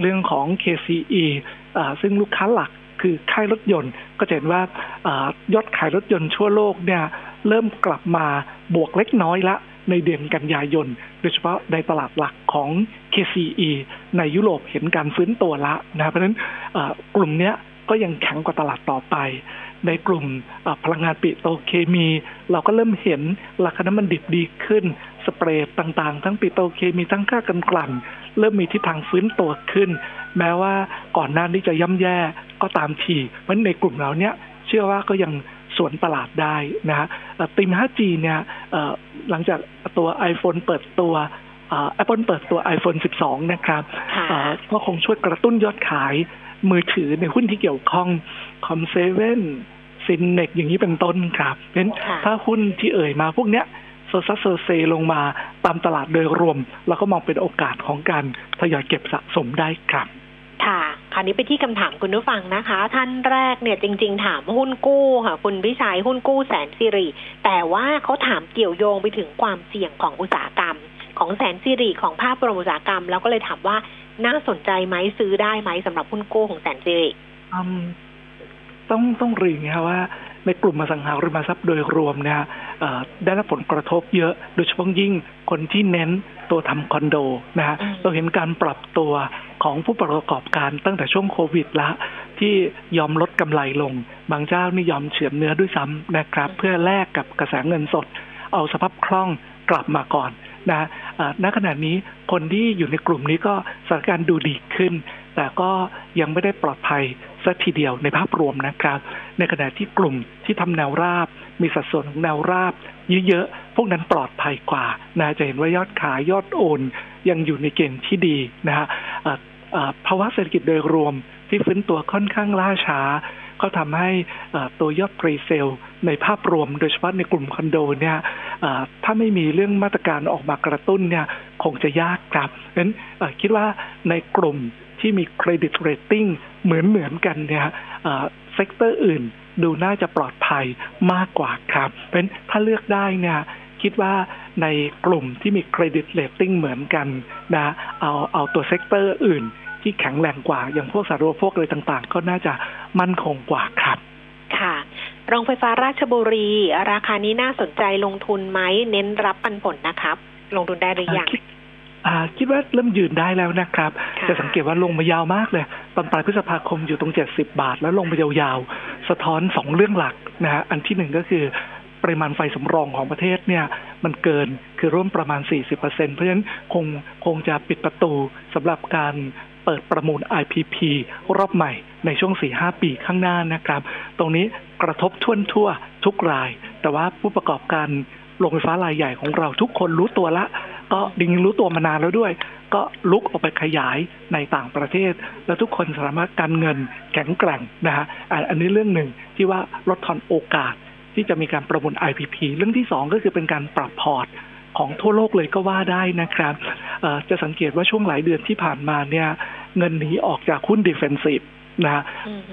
Speaker 8: เรื่องของ KCE อซึ่งลูกค้าหลักคือค่ายรถยนต์ ก็เห็นว่าอยอดขายรถยนต์ทั่วโลกเนี่ยเริ่มกลับมาบวกเล็กน้อยละในเดือนกันยายน โดยเฉพาะในตลาดหลักของ KCE ในยุโรปเห็นการฟื้นตัวละนะเพราะฉะนั้นกลุ่มเนี้ยก็ยังแข็งกว่าตลาดต่อไป ในกลุ่มพลังงานปิโตรเคมี เราก็เริ่มเห็นราคาน้ำมันดิบดีขึ้น สเปรดต่างๆ ทั้งปิโตรเคมีทั้งค่ากันกลั่น เริ่มมีทิศทางฟื้นตัวขึ้น แม้ว่าก่อนหน้านี้จะย่ำแย่ก็ตามทีเพราะฉะนั้นในกลุ่มเราเนี้ยเชื่อว่าก็ยังสวนตลาดได้นะฮะเอ่อติม 5G เนี่ยเอ่อหลังจากตัว iPhone เปิดตัวแอปเปิลเปิดตัว iPhone 12 นะครับ
Speaker 1: ค่ะ
Speaker 8: เอ่อก็คงช่วยกระตุ้นยอดขายมือถือในหุ้นที่เกี่ยวข้องคอมเซเว่นซินเนกอย่างนี้เป็นต้นครับเพราะฉะนั้น
Speaker 1: ค่ะ
Speaker 8: ถ้าหุ้นที่เอ่ยมาพวกเนี้ยโซซัดโซเซลงมาตามตลาดโดยรวม แล้วก็มองเป็นโอกาสของการทยอยเก็บสะสมได้ครับ
Speaker 1: ค่ะคราวนี้ไปที่คำถามคุณผู้ฟังนะคะ ท่านแรกเนี่ยจริง ๆ ถามหุ้นกู้ค่ะ คุณพิชัยหุ้นกู้แสนสิริ แต่ว่าเขาถามเกี่ยวโยงไปถึงความเสี่ยงของอุตสาหกรรม ของแสนสิริของภาพรวมอุตสาหกรรม แล้วก็เลยถามว่าน่าสนใจไหมซื้อได้ไหมสำหรับหุ้นกู้ของแสนสิริ
Speaker 8: อืมต้องต้องเรียนนะครับว่า ในกลุ่มอสังหาริมทรัพย์โดยรวมเนี่ยเอ่อได้รับผลกระทบเยอะ โดยเฉพาะยิ่งคนที่เน้นตัวทำคอนโดนะฮะ
Speaker 1: อืม
Speaker 8: เราเห็นการปรับตัวของผู้ประกอบการตั้งแต่ช่วงโควิดละ ที่ยอมลดกำไรลง บางเจ้านี่ยอมเฉือนเนื้อด้วยซ้ำนะครับ เพื่อแลกกับกระแสเงินสด เอาสภาพคล่องกลับมาก่อนนะเอ่อณขณะนี้คนที่อยู่ในกลุ่มนี้ก็สถานการณ์ดูดีขึ้น แต่ก็ยังไม่ได้ปลอดภัย ซะทีเดียวในภาพรวมนะครับ ในขณะที่กลุ่มที่ทำแนวราบ มีสัดส่วนของแนวราบ เยอะๆ พวกนั้นปลอดภัยกว่านะจะเห็นว่ายอดขายยอดโอน ยังอยู่ในเกณฑ์ที่ดีนะฮะภาวะเศรษฐกิจโดยรวมที่ฟื้นตัวค่อนข้างล่าช้า ก็ทำให้ตัวยอดปรีเซล ในภาพรวมโดยเฉพาะในกลุ่มคอนโดเนี่ยถ้าไม่มีเรื่องมาตรการออกมากระตุ้นเนี่ยคงจะยากครับเพราะฉะนั้นคิดว่าในกลุ่ม ที่มี credit rating เหมือนเหมือนกันเนี่ย sector อื่นดูน่าจะปลอดภัยมากกว่าครับ เพราะฉะนั้นถ้าเลือกได้เนี่ยคิดว่าในกลุ่มที่มี credit rating เหมือนกันนะเอาเอาตัว sector อื่น ที่แข็งแรงกว่า อย่างพวกสาธารณูปโภคอะไรต่างๆ ก็น่าจะมั่นคงกว่าครับ
Speaker 1: ค่ะโรงไฟฟ้าราชบุรี ราคานี้น่าสนใจลงทุนไหมเน้นรับปันผลนะครับ ลงทุนได้หรือยัง
Speaker 8: คิดว่าเริ่มยืนได้แล้วนะครับ จะสังเกตว่าลงมายาวมากเลย ตอนปลายพฤษภาคมอยู่ตรงเจ็ดสิบาท แล้วลงมายาวๆ สะท้อนสองเรื่องหลักนะฮะ อันที่หนึ่งก็คือปริมาณไฟสำรองของประเทศเนี่ย มันเกินคือร่วมประมาณ 40%เพราะฉะนั้นคงคงจะปิดประตูสำหรับการเปิดประมูล IPP รอบใหม่ในช่วง 4-5 ปีข้างหน้านะครับ ตรงนี้กระทบทั่วทั่วทุกราย แต่ว่าผู้ประกอบการโรงไฟฟ้ารายใหญ่ของเราทุกคนรู้ตัวละ ก็ดิงรู้ตัวมานานแล้วด้วย ก็ลุกออกไปขยายในต่างประเทศ แล้วทุกคนสามารถการเงินแข็งแกร่งนะฮะอันนี้เรื่องหนึ่งที่ว่าลดทอนโอกาสที่จะมีการประมูล IPP เรื่องที่สองก็คือเป็นการปรับพอร์ตของทั่วโลกเลยก็ว่าได้นะครับจะสังเกตว่าช่วงหลายเดือนที่ผ่านมาเนี่ยเงินหนีออกจากหุ้น defensiveนะ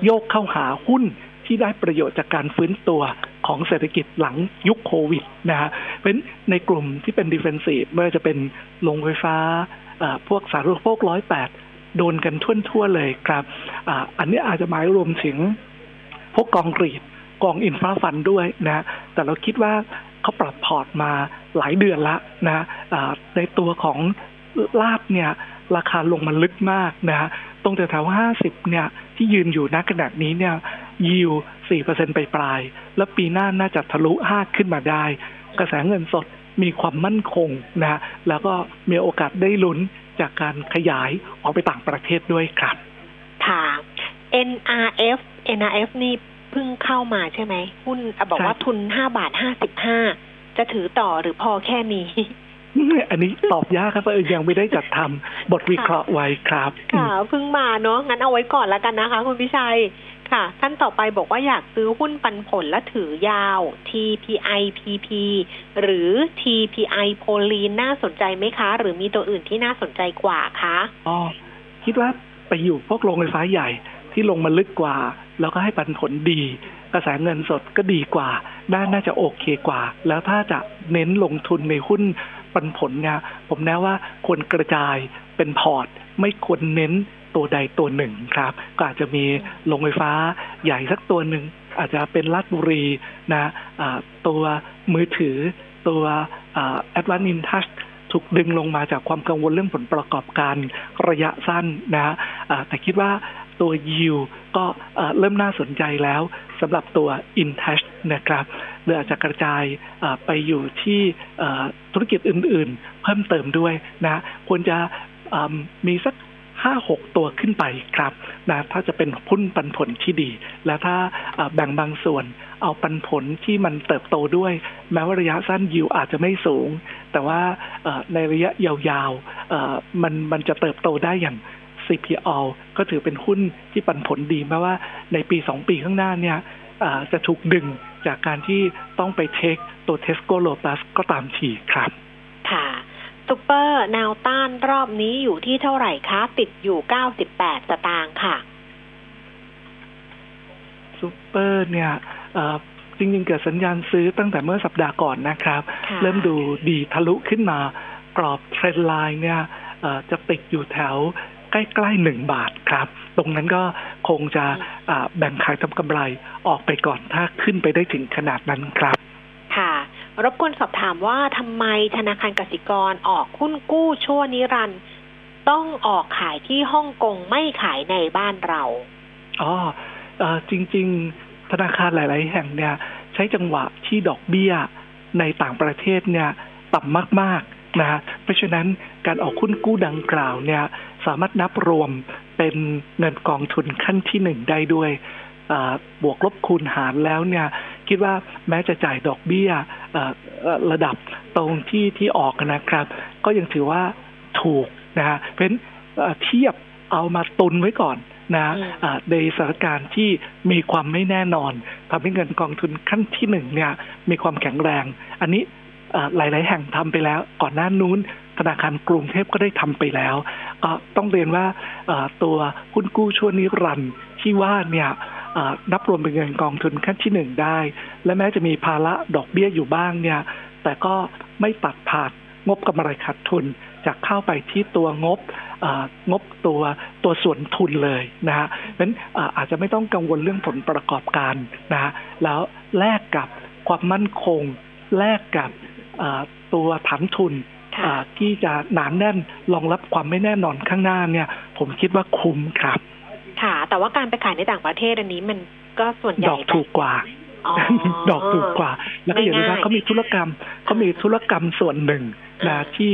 Speaker 8: โยกเข้าหาหุ้นที่ได้ประโยชน์จากการฟื้นตัว ของเศรษฐกิจหลังยุคโควิดนะฮะเพราะในกลุ่มที่เป็น defensive ไม่ว่าจะเป็นโรงไฟฟ้าพวกสาธารณูปโภคร้อยแปดโดนกันทั่วทั่วเลยครับอันนี้อาจจะหมายรวมถึงพวกกอง REIT กอง infra fund ด้วยนะแต่เราคิดว่าเขาปรับพอร์ตมาหลายเดือนละนะในตัวของลาบเนี่ยราคาลงมาลึกมากนะ ตรงแถวห้าสิบเนี่ย ที่ยืนอยู่ณขณะนี้เนี่ยยิวสี่เปอร์เซ็นไปปลาย แล้วปีหน้าน่าจะทะลุห้าขึ้นมาได้ กระแสเงินสดมีความมั่นคงนะแล้วก็มีโอกาสได้ลุ้นจากการขยายออกไปต่างประเทศด้วยครับ
Speaker 1: ค่ะ NRF NRF นี่เพิ่งเข้ามาใช่ไหม หุ้นบอกว่าทุนห้าบาทห้าสิบห้าจะถือต่อหรือพอแค่นี้
Speaker 8: อันนี้ตอบยากครับเพราะยังไม่ได้จัดทำบทวิเคราะห์ไว้ครับ
Speaker 1: ค่ะเพิ่งมาเนาะงั้นเอาไว้ก่อนแล้วกันนะคะ คุณพิชัยค่ะ ท่านต่อไปบอกว่าอยากซื้อหุ้นปันผลและถือยาว TPI PP หรือ TPI โพลีนน่าสนใจไหมคะ หรือมีตัวอื่นที่น่าสนใจกว่าคะ
Speaker 8: อ๋อคิดว่าไปอยู่พวกโรงไฟฟ้าใหญ่ที่ลงมาลึกกว่า แล้วก็ให้ปันผลดีกระแสเงินสดก็ดีกว่าน่าน่าจะโอเคกว่า แล้วถ้าจะเน้นลงทุนในหุ้น ปันผลเนี่ยผมแนะว่าควรกระจายเป็นพอร์ต ไม่ควรเน้นตัวใดตัวหนึ่งครับ ก็อาจจะมีโรงไฟฟ้าใหญ่สักตัวหนึ่ง อาจจะเป็นราชบุรีนะตัวมือถือตัวแอดวานซ์อินทัชถูกดึงลงมาจากความกังวลเรื่องผลประกอบการระยะสั้นนะแต่คิดว่า ตัวยิวก็เริ่มน่าสนใจแล้วสำหรับตัว InTouch นะครับหรืออาจจะกระจายไปอยู่ที่ธุรกิจอื่นๆ เพิ่มเติมด้วยนะควรจะมีสักห้าหกตัวขึ้นไปครับนะถ้าจะเป็นหุ้นปันผลที่ดี และถ้าแบ่งบางส่วนเอาปันผลที่มันเติบโตด้วย แม้ว่าระยะสั้นยิวอาจจะไม่สูง แต่ว่าในระยะยาวๆมันมันจะเติบโตได้อย่าง CPALL ก็ถือเป็นหุ้นที่ปันผลดีแม้ว่าในปีสองปีข้างหน้าเนี่ยจะถูกดึงจากการที่ต้องไป take ตัวเทสโก้โลตัสก็ตามทีครับ
Speaker 1: ค่ะซูเปอร์แนวต้านรอบนี้อยู่ที่เท่าไหร่คะ ติดอยู่เก้าสิบแปดสตางค์ค่ะ
Speaker 8: ซูเปอร์เนี่ยจริงๆ เกิดสัญญาณซื้อตั้งแต่เมื่อสัปดาห์ก่อนนะครับ เริ่มดูดีทะลุขึ้นมากรอบเทรนไลน์เนี่ยจะติดอยู่แถว ใกล้ๆหนึ่งบาทครับ ตรงนั้นก็คงจะแบ่งขายทำกำไรออกไปก่อนถ้าขึ้นไปได้ถึงขนาดนั้นครับ
Speaker 1: ค่ะรบกวนสอบถามว่าทำไมธนาคารกสิกรออกหุ้นกู้ชั่วนิรันด์ต้องออกขายที่ฮ่องกงไม่ขายในบ้านเรา
Speaker 8: อ๋อจริง ๆ ธนาคารหลาย ๆ แห่งเนี่ย ใช้จังหวะที่ดอกเบี้ยในต่างประเทศเนี่ยต่ำมาก ๆนะเพราะฉะนั้นการออกหุ้นกู้ดังกล่าวเนี่ย สามารถนับรวมเเป็นเงินกองทุนขั้นที่หนึ่งได้ด้วยบวกลบคูณหารแล้วเนี่ย คิดว่าแม้จะจ่ายดอกเบี้ยระดับตรงที่ที่ออกนะครับ ก็ยังถือว่าถูกนะฮะเพราะฉะนั้นเทียบเอามาตุนไว้ก่อนนะในสถานการณ์ที่มีความไม่แน่นอนทำให้เงินกองทุนขั้นที่หนึ่งเนี่ย มีความแข็งแรง อันนี้หลาย ๆ แห่งทำไปแล้วก่อนหน้านู้น ธนาคารกรุงเทพก็ได้ทำไปแล้ว ก็ต้องเรียนว่าตัวหุ้นกู้ชั่วนิรันด์ที่ว่าเนี่ยนับรวมเป็นเงินกองทุนขั้นที่หนึ่งได้ และแม้จะมีภาระดอกเบี้ยอยู่บ้างเนี่ย แต่ก็ไม่ตัดผ่านงบกำไรขาดทุนจากเข้าไปที่ตัวงบงบตัวตัวส่วนทุนเลยนะฮะนั้นอาจจะไม่ต้องกังวลเรื่องผลประกอบการนะฮะแล้วแลกกับความมั่นคง แลกกับตัวฐานทุน ที่จะหนานแน่นรองรับความไม่แน่นอนข้างหน้าเนี่ย ผมคิดว่าคุ้มครับ
Speaker 1: ค่ะ แต่ว่าการไปขายในต่างประเทศอันนี้มันก็ส่วนใหญ่
Speaker 8: ดอกถูกกว่าดอกถูกกว่า แล้วก็อย่างนี้นะเขามีธุรกรรมเขามีธุรกรรมส่วนหนึ่งนะที่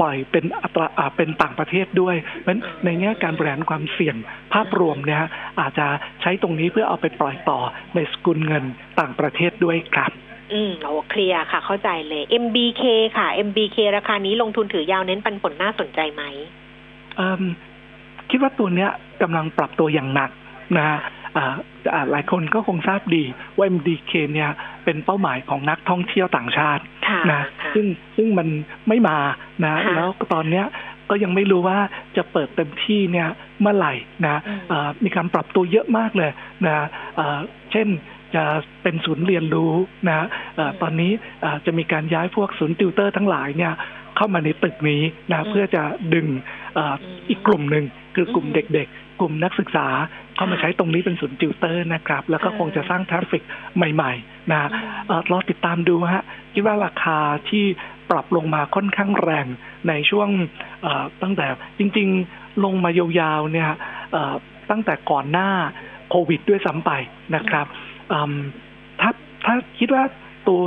Speaker 8: ปล่อยเป็นอัตราเป็นต่างประเทศด้วยเพราะในแง่การบริหารความเสี่ยงภาพรวมเนี่ยอาจจะใช้ตรงนี้เพื่อเอาไปปล่อยต่อในสกุลเงินต่างประเทศด้วยครับ
Speaker 1: อืมโอ้เคลียร์ค่ะ เข้าใจเลย MBK ค่ะ MBK ราคานี้ลงทุนถือยาวเน้นปันผลน่าสนใจไหม
Speaker 8: คิดว่าตัวเนี้ยกำลังปรับตัวอย่างหนักนะหลายคนก็คงทราบดีว่า MDK เนี่ยเป็นเป้าหมายของนักท่องเที่ยวต่างชาตินะซึ่งซึ่งมันไม่มานะ แล้วตอนเนี้ยก็ยังไม่รู้ว่าจะเปิดเต็มที่เนี่ยเมื่อไหร่นะมีการปรับตัวเยอะมากเลยนะเช่น จะเป็นศูนย์เรียนรู้นะตอนนี้จะมีการย้ายพวกศูนย์ติวเตอร์ทั้งหลายเนี่ยเข้ามาในตึกนี้นะเพื่อจะดึงอีกกลุ่มหนึ่งคือกลุ่มเด็กๆ กลุ่มนักศึกษาเข้ามาใช้ตรงนี้เป็นศูนย์ติวเตอร์นะครับ แล้วก็คงจะสร้าง traffic ใหม่ๆนะรอติดตามดูฮะคิดว่าราคาที่ปรับลงมาค่อนข้างแรงในช่วงตั้งแต่จริงๆลงมายาวๆเนี่ยตั้งแต่ก่อนหน้าโควิดด้วยซ้ำไปนะครับ ถ้าถ้าคิดว่าตัว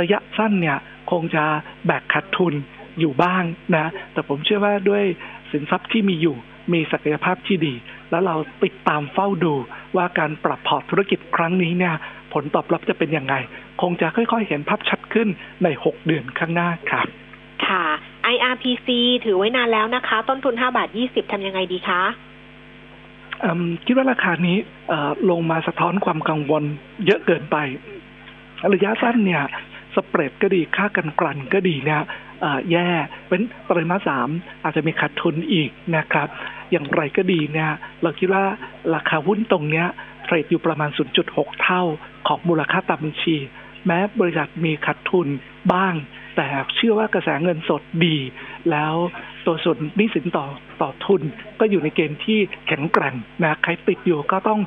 Speaker 8: ระยะสั้นเนี่ยคงจะแบกขาดทุนอยู่บ้างนะ แต่ผมเชื่อว่าด้วยสินทรัพย์ที่มีอยู่มีศักยภาพที่ดี แล้วเราติดตามเฝ้าดูว่าการปรับพอร์ตธุรกิจครั้งนี้เนี่ย ผลตอบรับจะเป็นยังไง คงจะค่อยๆ เห็นภาพชัดขึ้นในหกเดือนข้างหน้าครับ
Speaker 1: ค่ะ IRPC ถือไว้นานแล้วนะคะ ต้นทุนห้าบาทยี่สิบทำยังไงดีคะ
Speaker 8: คิดว่าราคานี้ลงมาสะท้อนความกังวลเยอะเกินไประยะสั้นเนี่ยสเปรดก็ดีค่ากันกลั่นก็ดีเนี่ยแย่เป็นปริมาณสามอาจจะมีขาดทุนอีกนะครับ อย่างไรก็ดีเนี่ย เราคิดว่าราคาหุ้นตรงเนี้ยเทรดอยู่ประมาณ 0.6 เท่าของมูลค่าตามบัญชี แม้บริษัทมีขาดทุนบ้าง แต่เชื่อว่ากระแสเงินสดดี แล้วตัวส่วนนิสินต่อต่อทุน ก็อยู่ในเกณฑ์ที่แข็งแกร่งนะใครติดอยู่ก็ต้อง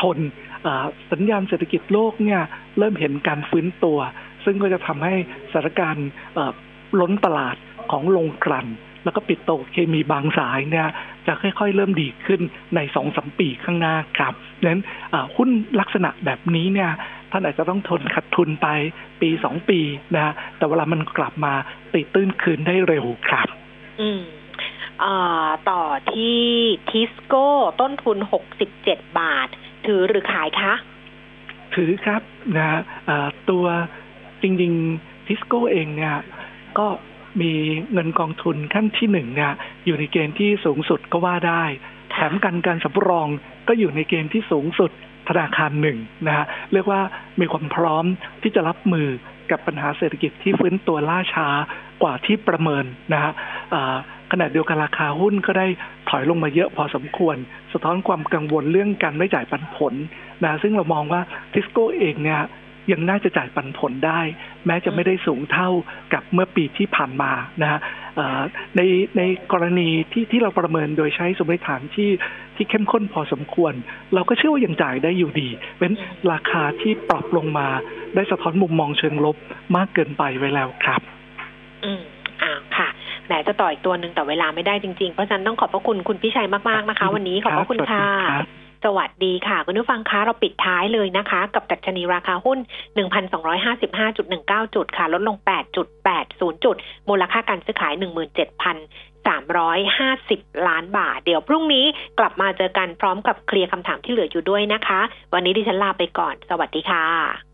Speaker 8: ทนสัญญาณเศรษฐกิจโลกเนี่ยเริ่มเห็นการฟื้นตัว ซึ่งก็จะทำให้สถานการณ์ล้นตลาดของโรงกลั่น แล้วก็ปิดโตเคมีบางสายเนี่ยจะค่อยๆ เริ่มดีขึ้นในสองสมปีข้างหน้าครับดังนั้นหุ้นลักษณะแบบนี้เนี่ย ท่านอาจจะต้องทนขัดทุนไปปีสองปีนะแต่เวลามันกลับมาตีตื้นคืนได้เร็วครับ
Speaker 1: อืมต่อที่ทิสโก้ต้นทุนหกสิบเจ็ดบาท ถือหรือขายคะ
Speaker 8: ถือครับนะตัวจริงๆทิสโก้เองเนี่ยก็มีเงินกองทุนขั้นที่หนึ่งเนี่ยอยู่ในเกณฑ์ที่สูงสุดก็ว่าได้ แถมกันการสำรองก็อยู่ในเกณฑ์ที่สูงสุด ธนาคารหนึ่งนะฮะเรียกว่ามีความพร้อมที่จะรับมือกับปัญหาเศรษฐกิจที่ฟื้นตัวล่าช้ากว่าที่ประเมินนะฮะขณะเดียวกันราคาหุ้นก็ได้ถอยลงมาเยอะพอสมควร สะท้อนความกังวลเรื่องการไม่จ่ายปันผลนะซึ่งเรามองว่าทิสโก้เองเนี่ย ยังน่าจะจ่ายปันผลได้ แม้จะไม่ได้สูงเท่ากับเมื่อปีที่ผ่านมานะฮะในในกรณีที่ที่เราประเมินโดยใช้สมมติฐานที่ที่เข้มข้นพอสมควร เราก็เชื่อว่ายังจ่ายได้อยู่ดี เป็นราคาที่ปรับลงมาได้สะท้อนมุมมองเชิงลบมากเกินไปไว้แล้วครับ
Speaker 1: อืมอ่าค่ะแหมจะต่ออีกตัวหนึ่งแต่เวลาไม่ได้จริงๆ เพราะฉะนั้นต้องขอบพระคุณคุณพี่ชัยมากๆนะคะ วันนี้ขอบพระคุณค่ะ สวัสดีค่ะ คุณผู้ฟังคะเราปิดท้ายเลยนะคะ กับดัชนีราคาหุ้น 1,255.19 จุดค่ะ ลดลง 8.80 จุด มูลค่าการซื้อขาย 17,350 ล้านบาท เดี๋ยวพรุ่งนี้กลับมาเจอกันพร้อมกับเคลียร์คำถามที่เหลืออยู่ด้วยนะคะ วันนี้ดิฉันลาไปก่อน สวัสดีค่ะ